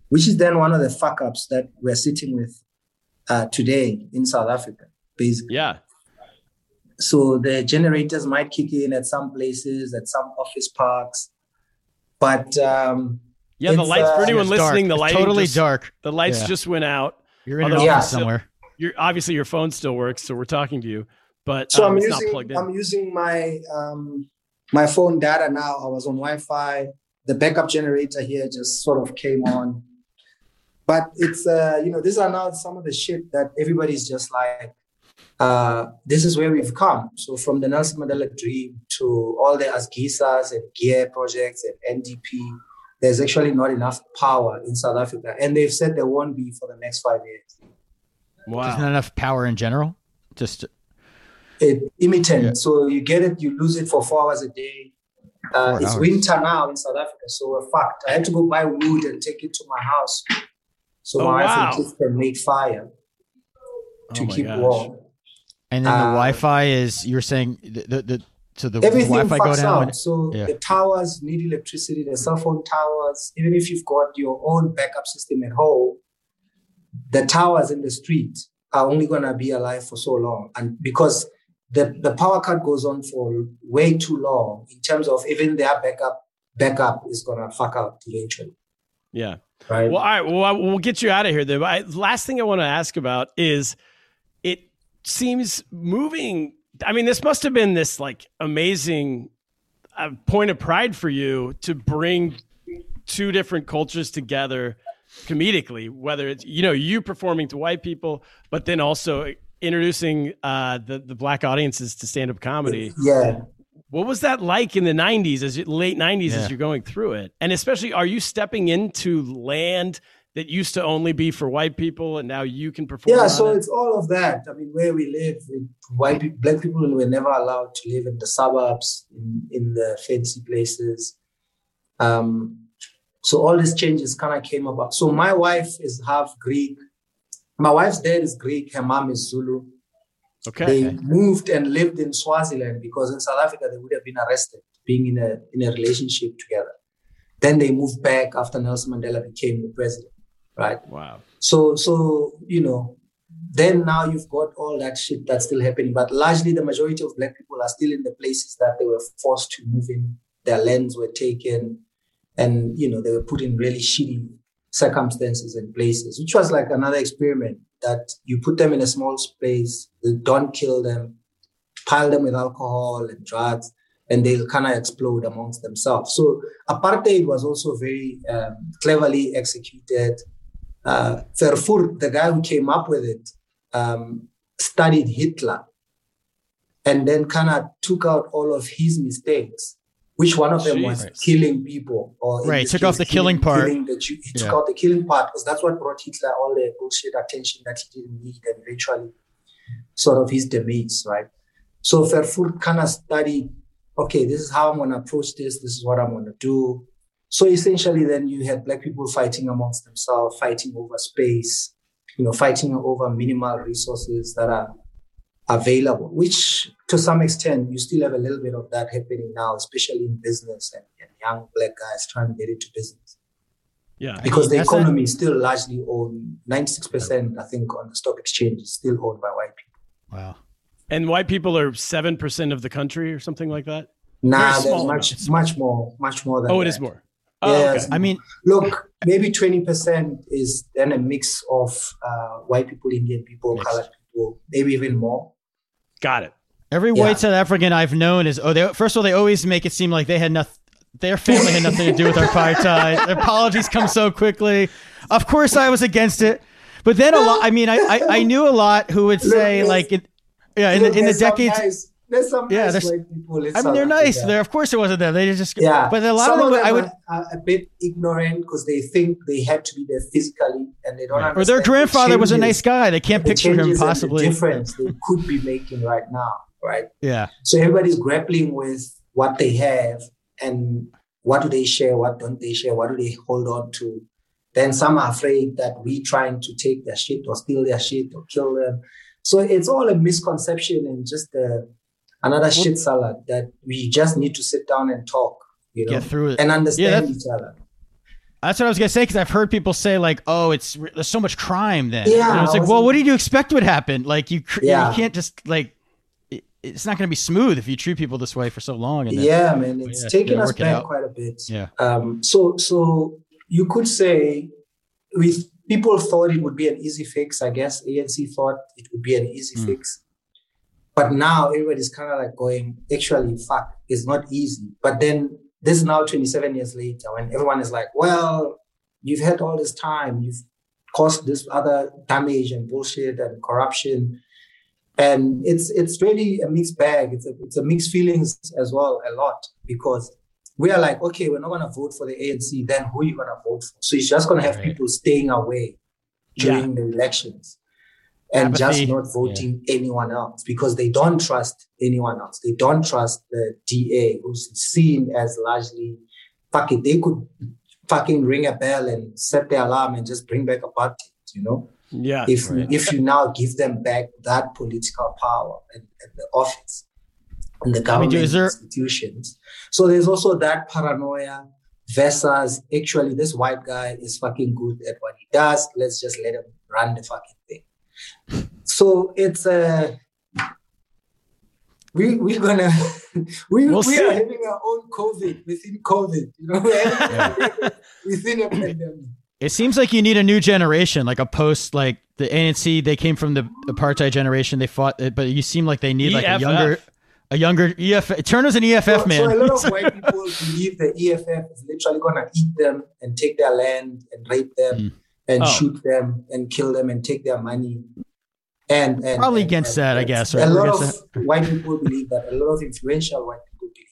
Speaker 7: which is then one of the fuck ups that we're sitting with uh, today in South Africa, basically.
Speaker 1: Yeah.
Speaker 7: So the generators might kick in at some places, at some office parks, but um,
Speaker 1: Yeah. The
Speaker 7: It's,
Speaker 1: lights for
Speaker 7: uh,
Speaker 1: anyone listening.
Speaker 2: dark.
Speaker 1: The
Speaker 2: lights
Speaker 1: lighting
Speaker 2: totally
Speaker 1: just,
Speaker 2: dark.
Speaker 1: The lights
Speaker 2: Yeah.
Speaker 1: just went out.
Speaker 2: You're in an
Speaker 1: Although-
Speaker 2: office
Speaker 7: Yeah.
Speaker 2: somewhere.
Speaker 1: You're obviously your phone still works, so we're talking to you, but
Speaker 7: so
Speaker 1: um,
Speaker 7: I'm
Speaker 1: it's
Speaker 7: using
Speaker 1: not plugged in.
Speaker 7: I'm using my um, my phone data now. I was on Wi-Fi. The backup generator here just sort of came on. But it's uh, you know, these are now some of the shit that everybody's just like, uh, this is where we've come. So from the Nelson Mandela dream to all the Asgisas and Gear projects and NDP, there's actually not enough power in South Africa. And they've said there won't be for the next five years.
Speaker 2: Wow. There's not enough power in general? Just
Speaker 7: it imitant. Yeah. So you get it, you lose it for four hours a day. Uh, it's hours. winter now in South Africa, so we're fucked. I had to go buy wood and take it to my house so oh, my wow. wife and can make fire to oh keep gosh. warm.
Speaker 2: And then the uh, Wi-Fi is you're saying the the, the so the,
Speaker 7: everything Wi-Fi go down. When, so yeah. the towers need electricity. The cell phone towers, even if you've got your own backup system at home, the towers in the street are only going to be alive for so long, and because the, the power cut goes on for way too long in terms of even their backup backup is gonna fuck out eventually.
Speaker 1: Yeah.
Speaker 7: Right.
Speaker 1: Well, all right. Well, we'll get you out of here. Then, I, last thing I want to ask about is it seems moving. I mean, this must have been this like amazing uh, point of pride for you to bring two different cultures together comedically. Whether it's you know you performing to white people, but then also introducing uh, the the black audiences to stand up comedy.
Speaker 7: Yeah.
Speaker 1: What was that like in the '90s, as you, late '90s, yeah. as you're going through it? And especially, are you stepping into land that used to only be for white people, and now you can perform?
Speaker 7: Yeah, so
Speaker 1: it?
Speaker 7: it's all of that. I mean, where we live, white people, black people were never allowed to live in the suburbs, in, in the fancy places. Um, so all these changes kind of came about. So my wife is half Greek, my wife's dad is Greek, her mom is Zulu.
Speaker 1: Okay.
Speaker 7: They moved and lived in Swaziland because in South Africa they would have been arrested being in a in a relationship together. Then they moved back after Nelson Mandela became the president. Right.
Speaker 1: Wow.
Speaker 7: So so you know, then now you've got all that shit that's still happening. But largely the majority of black people are still in the places that they were forced to move in. Their lands were taken and you know they were put in really shitty circumstances and places, which was like another experiment that you put them in a small space, don't kill them, pile them with alcohol and drugs, and they'll kind of explode amongst themselves. So apartheid was also very um, cleverly executed. Uh, Verwoerd, the guy who came up with it, um, studied Hitler and then kind of took out all of his mistakes which one of them Jeez. was killing people or
Speaker 2: right took off the killing, killing part killing
Speaker 7: the, he took yeah. out the killing part because that's what brought hitler all the bullshit attention that he didn't need and eventually sort of his demise right so Verwoerd kind of studied okay this is how i'm going to approach this this is what i'm going to do so essentially then you had black people fighting amongst themselves fighting over space you know fighting over minimal resources that are available, which to some extent you still have a little bit of that happening now, especially in business and, and young black guys trying to get into business.
Speaker 1: Yeah.
Speaker 7: Because the economy a- is still largely owned, 96%, I think, on the stock exchange is still owned by white people.
Speaker 2: Wow.
Speaker 1: And white people are 7% of the country or something like that?
Speaker 7: Nah, there's much, much more, much more than
Speaker 1: Oh, it
Speaker 7: that.
Speaker 1: is more. Oh,
Speaker 7: yes.
Speaker 1: Okay.
Speaker 2: I mean,
Speaker 7: look, maybe 20% is then a mix of uh, white people, Indian people, colored people, maybe even more.
Speaker 1: Got it.
Speaker 2: Every yeah. white South African I've known is oh they first of all they always make it seem like they had nothing their family had nothing to do with our apartheid. Their apologies come so quickly. Of course I was against it. But then a lot I mean I I, I knew a lot who would say look, like it, yeah in the in the decades
Speaker 7: nice, there's some yeah, nice white people
Speaker 2: I mean, they're nice. They're, of course, it wasn't them. They just
Speaker 7: yeah.
Speaker 2: But a lot
Speaker 7: some
Speaker 2: of them,
Speaker 7: them
Speaker 2: I would
Speaker 7: are a bit ignorant because they think they have to be there physically, and they don't. Right.
Speaker 2: Or their grandfather
Speaker 7: the
Speaker 2: was a nice guy. They can't picture him possibly.
Speaker 7: The difference they could be making right now right?
Speaker 2: Yeah.
Speaker 7: So everybody's grappling with what they have and what do they share, what don't they share, what do they hold on to. Then some are afraid that we trying to take their shit or steal their shit or kill them. So it's all a misconception and just a, another shit salad that we just need to sit down and talk, you know,
Speaker 2: get through it
Speaker 7: and understand yeah, each other.
Speaker 2: That's what I was gonna say because I've heard people say like, "Oh, it's there's so much crime." Then,
Speaker 7: yeah,
Speaker 2: and it's like, well, what did you expect would happen? Like, you yeah. you can't just like it's not going to be smooth if you treat people this way for so long.
Speaker 7: And then, yeah, man, it's yeah, taken us back quite a bit.
Speaker 2: Yeah.
Speaker 7: Um. So so you could say, with people thought it would be an easy fix. I guess ANC thought it would be an easy mm. fix. But now everybody's kind of like going, actually, fuck, it's not easy. But then this is now 27 years later when everyone is like, well, you've had all this time, you've caused this other damage and bullshit and corruption. And it's it's really a mixed bag. It's a, it's a mixed feelings as well, a lot, because we are like, okay, we're not going to vote for the ANC. Then who are you going to vote for? So it's just going to have right. people staying away during yeah. the elections and Apathy. just not voting yeah. anyone else because they don't trust anyone else. They don't trust the DA, who's seen as largely fucking. They could fucking ring a bell and set the alarm and just bring back a party, you know.
Speaker 1: Yeah.
Speaker 7: If right. if you now give them back that political power and, and the office and the government I mean, there... institutions, so there's also that paranoia versus actually this white guy is fucking good at what he does. Let's just let him run the fucking. So it's a uh, we we're gonna we we'll we are having our own COVID within COVID, you know, yeah. within a pandemic.
Speaker 2: It seems like you need a new generation, like a post like the ANC. They came from the apartheid generation. They fought, it, but you seem like they need like a younger, a younger EFF. Turner's an EFF so, man.
Speaker 7: So a lot of white people believe the EFF is literally gonna eat them and take their land and rape them. Mm and oh. shoot them and kill them and take their money. And, and
Speaker 2: probably
Speaker 7: and,
Speaker 2: against
Speaker 7: and,
Speaker 2: that, I guess. Right?
Speaker 7: A lot of that. white people believe that. A lot of influential white people believe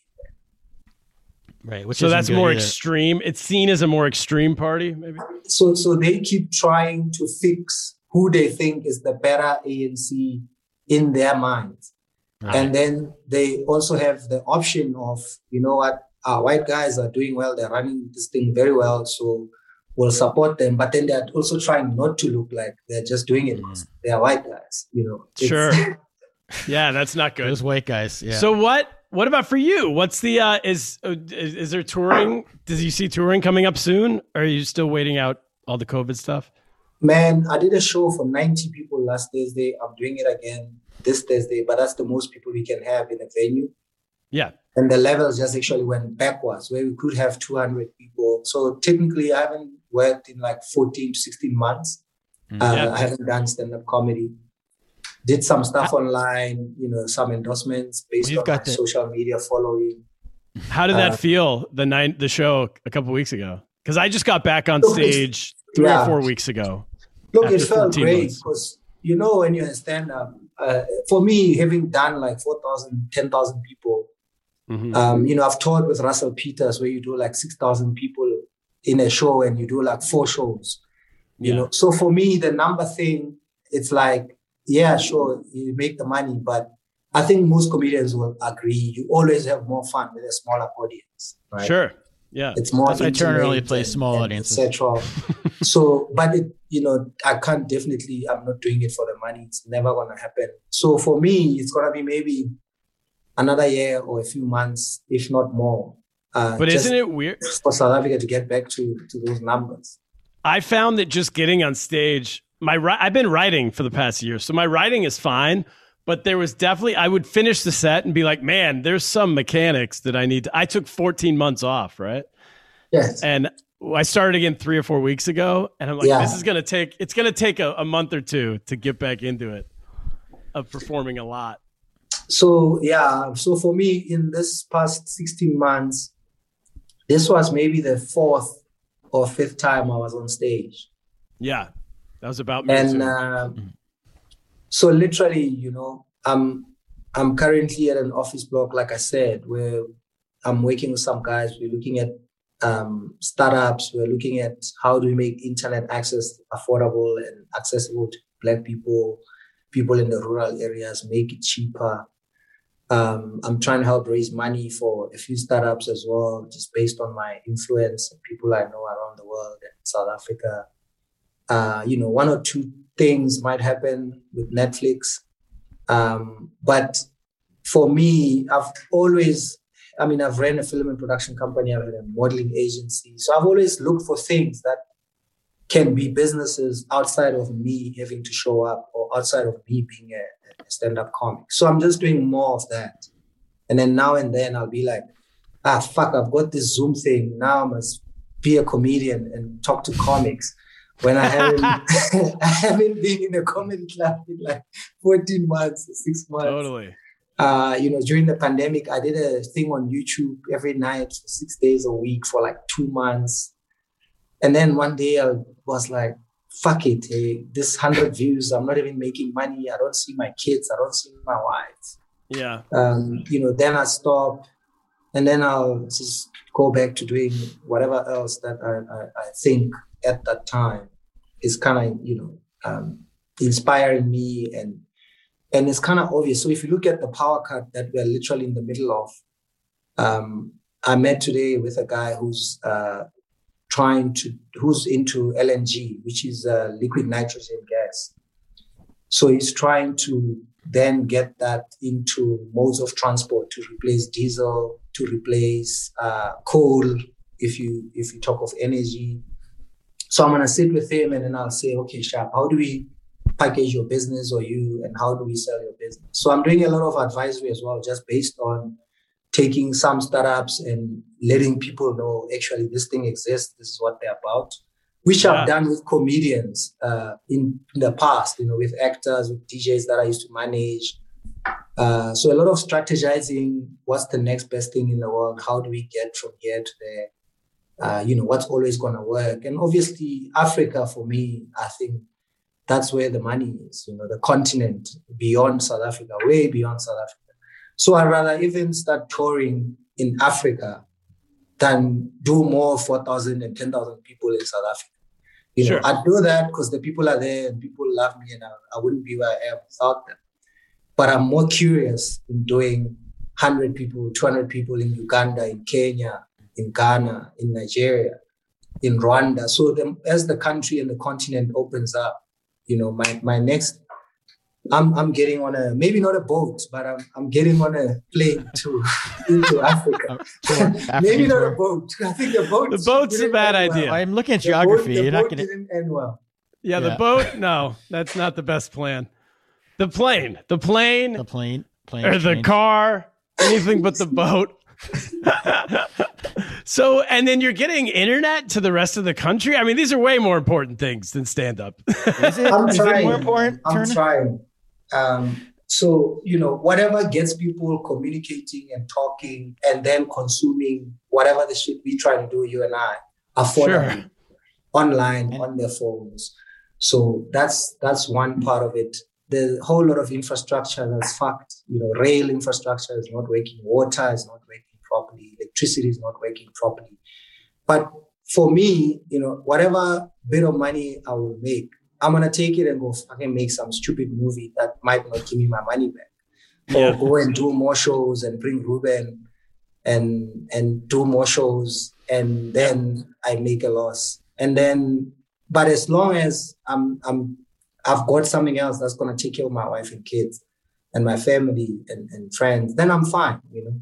Speaker 2: that. Right. Which
Speaker 1: so that's more
Speaker 2: either.
Speaker 1: extreme. It's seen as a more extreme party, maybe.
Speaker 7: So so they keep trying to fix who they think is the better ANC in their minds. Right. And then they also have the option of, you know what, our white guys are doing well, they're running this thing very well. So will support them, but then they're also trying not to look like they're just doing it mm. they are white guys, you know.
Speaker 1: Sure. yeah, that's not good.
Speaker 2: Those white guys. Yeah.
Speaker 1: So what? What about for you? What's the uh, is, uh, is is there touring? Does you see touring coming up soon? Or are you still waiting out all the COVID stuff?
Speaker 7: Man, I did a show for 90 people last Thursday. I'm doing it again this Thursday, but that's the most people we can have in a venue.
Speaker 1: Yeah.
Speaker 7: And the levels just actually went backwards where we could have 200 people. So technically, I haven't worked in like 14 to 16 months. Mm, uh. I haven't done stand up comedy. Did some stuff online, you know, some endorsements based well, on my the, social media following.
Speaker 1: How did that uh, feel the night the show a couple weeks ago? Because I just got back on stage three yeah. or four weeks ago.
Speaker 7: Look, it felt great because you know when you're a stand up. Uh, for me, having done like 4,000, 10,000 people, mm-hmm. um, you know, I've toured with Russell Peters where you do like 6,000 people in a show and you do like four shows, you yeah. know. So for me, the number thing, it's like, yeah, sure, you make the money, but I think most comedians will agree. You always have more fun with a smaller audience, right?
Speaker 1: Sure. Yeah.
Speaker 7: It's more.
Speaker 2: That's why Turner only plays small and, audiences.
Speaker 7: Etc. so, but it, you know, I can't definitely. I'm not doing it for the money. It's never gonna happen. So for me, it's gonna be maybe another year or a few months, if not more,
Speaker 1: uh, but isn't it weird
Speaker 7: for South Africa to get back to to those numbers?
Speaker 1: I found that just getting on stage, my I've been writing for the past year, so my writing is fine. But there was definitely I would finish the set and be like, man, there's some mechanics that I need. To, I took 14 months off, right?
Speaker 7: Yes.
Speaker 1: And I started again three or four weeks ago, and I'm like, yeah. this is gonna take. It's gonna take a, a month or two to get back into it, of performing a lot.
Speaker 7: So yeah, so for me in this past 16 months, this was maybe the fourth or fifth time I was on stage.
Speaker 1: Yeah, that was about me.
Speaker 7: And uh, so, literally, you know, I'm I'm currently at an office block, like I said, where I'm working with some guys. We're looking at um, startups. We're looking at how do we make internet access affordable and accessible to Black people, people in the rural areas, make it cheaper. Um, I'm trying to help raise money for a few startups as well, just based on my influence and people I know around the world and South Africa. Uh, you know, one or two things might happen with Netflix. Um, but for me, I've always, I mean, I've ran a film and production company, I've had a modeling agency. So I've always looked for things that can be businesses outside of me having to show up or outside of me being a, stand-up comic. So I'm just doing more of that. And then now and then I'll be like, ah, fuck, I've got this Zoom thing. Now I must be a comedian and talk to comics. when I haven't I haven't been in a comedy club in like 14 months, six months.
Speaker 1: Totally.
Speaker 7: Uh, you know, during the pandemic, I did a thing on YouTube every night for six days a week for like two months. And then one day I was like, fuck it, hey, this hundred views, I'm not even making money. I don't see my kids, I don't see my wife.
Speaker 1: Yeah.
Speaker 7: Um, you know, then I stop and then I'll just go back to doing whatever else that I, I, I think at that time is kind of, you know, um, inspiring me and and it's kind of obvious. So if you look at the power cut that we're literally in the middle of, um, I met today with a guy who's uh, trying to who's into LNG, which is uh, liquid nitrogen gas. So he's trying to then get that into modes of transport to replace diesel, to replace uh, coal. If you if you talk of energy, so I'm gonna sit with him and then I'll say, okay, Sharp, how do we package your business or you and how do we sell your business? So I'm doing a lot of advisory as well, just based on taking some startups and letting people know actually this thing exists, this is what they're about, which
Speaker 1: Yeah.
Speaker 7: I've done with comedians uh, in, in the past, you know, with actors, with DJs that I used to manage. Uh, so a lot of strategizing, what's the next best thing in the world? How do we get from here to there? Uh, you know, what's always going to work? And obviously, Africa for me, I think that's where the money is, you know, the continent beyond South Africa, way beyond South Africa. So I'd rather even start touring in Africa than do more 4,000 and 10,000 people in South Africa. You know, I'd do that because the people are there and people love me and I, I wouldn't be where I am without them. But I'm more curious in doing 100 people, 200 people in Uganda, in Kenya, in Ghana, in Nigeria, in Rwanda. So the, as the country and the continent opens up, you know, my, my next, I'm, I'm getting on a, maybe not a boat, but I'm, I'm getting on a plane to, into Africa. maybe not a boat. I think the boat.
Speaker 1: The boat's a bad
Speaker 7: end well.
Speaker 1: idea.
Speaker 2: I'm looking at
Speaker 7: The
Speaker 2: geography.
Speaker 7: the
Speaker 2: You're not
Speaker 7: boat
Speaker 2: going to.
Speaker 7: didn't end well.
Speaker 1: Yeah, the boat. No, that's not the best plan. The plane, the plane,
Speaker 2: The plane, plane,
Speaker 1: or the
Speaker 2: train.
Speaker 1: car, anything but the boat. so, and then you're getting internet to the rest of the country. I mean, these are way more important things than stand up.
Speaker 2: Is it,
Speaker 7: I'm
Speaker 2: is it
Speaker 7: trying.
Speaker 2: more important?
Speaker 7: I'm
Speaker 2: Turner?
Speaker 7: trying. Um, so you know, whatever gets people communicating and talking, and then consuming whatever the shit we try to do, you and I, affordably,
Speaker 1: Sure.
Speaker 7: online
Speaker 2: And-
Speaker 7: on their phones. So that's that's one part of it. The whole lot of infrastructure that's fucked. You know, rail infrastructure is not working, water is not working properly, electricity is not working properly. But for me, you know, whatever bit of money I will make, I'm gonna take it and go fucking make some stupid movie that might not give me my money back. Or
Speaker 1: Yeah.
Speaker 7: go and do more shows and bring Ruben and and do more shows and then I make a loss. And then but as long as I'm I'm I've got something else that's gonna take care of my wife and kids and my family and, and friends, then I'm fine, you know.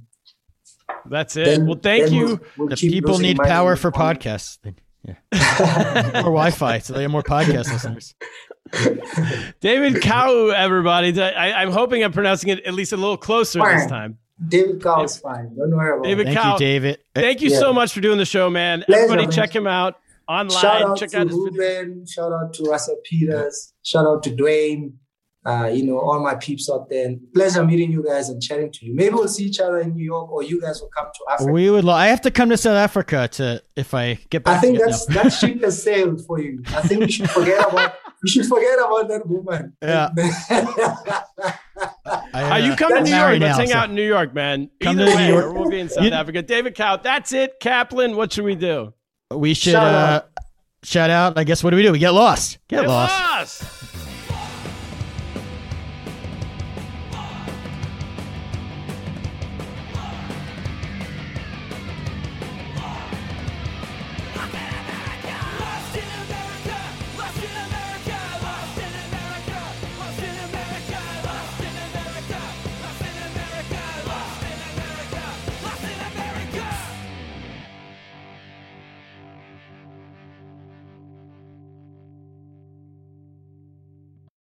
Speaker 1: That's it.
Speaker 7: Then-
Speaker 1: well, thank you.
Speaker 7: we'll- we'll
Speaker 2: The people need power for podcasts. Yeah. more Wi-Fi, so they have more podcast listeners.
Speaker 1: David Kau, everybody. I, I'm hoping I'm pronouncing it at least a little closer this
Speaker 7: Fine.
Speaker 1: time.
Speaker 7: David Kau is fine. Don't worry about
Speaker 1: David
Speaker 7: it.
Speaker 2: Thank
Speaker 1: Kau.
Speaker 2: you, David.
Speaker 1: Thank you
Speaker 7: Yeah.
Speaker 1: so much for doing the show, man.
Speaker 7: Pleasure,
Speaker 1: Everybody,
Speaker 7: man.
Speaker 1: check him out online.
Speaker 7: Shout out
Speaker 1: check
Speaker 7: to
Speaker 1: out his video.
Speaker 7: Ruben. Shout out to Russell Peters. Shout out to Dwayne. Uh, you know, all my peeps out there. And pleasure meeting you guys and chatting to you. Maybe we'll see each other in New York or you guys will come to Africa.
Speaker 2: We would. Lo- I have to come to South Africa to if I get back.
Speaker 7: I think
Speaker 2: to
Speaker 7: that's that ship has sailed for you. I think you should forget about you should forget about that woman.
Speaker 2: Yeah. I,
Speaker 1: Are you
Speaker 2: uh,
Speaker 1: coming to New York?
Speaker 2: married
Speaker 1: Let's
Speaker 2: now,
Speaker 1: hang
Speaker 2: so-
Speaker 1: out in New York, man.
Speaker 2: Come
Speaker 1: Either
Speaker 2: to
Speaker 1: way,
Speaker 2: New York.
Speaker 1: we'll be in South
Speaker 2: You-
Speaker 1: Africa. David Kau, that's it. Kaplan, what should we do?
Speaker 2: We should
Speaker 7: Shout
Speaker 2: uh,
Speaker 7: out.
Speaker 2: shout out. I guess what do we do? We get lost. Get,
Speaker 1: Get
Speaker 2: lost.
Speaker 1: lost.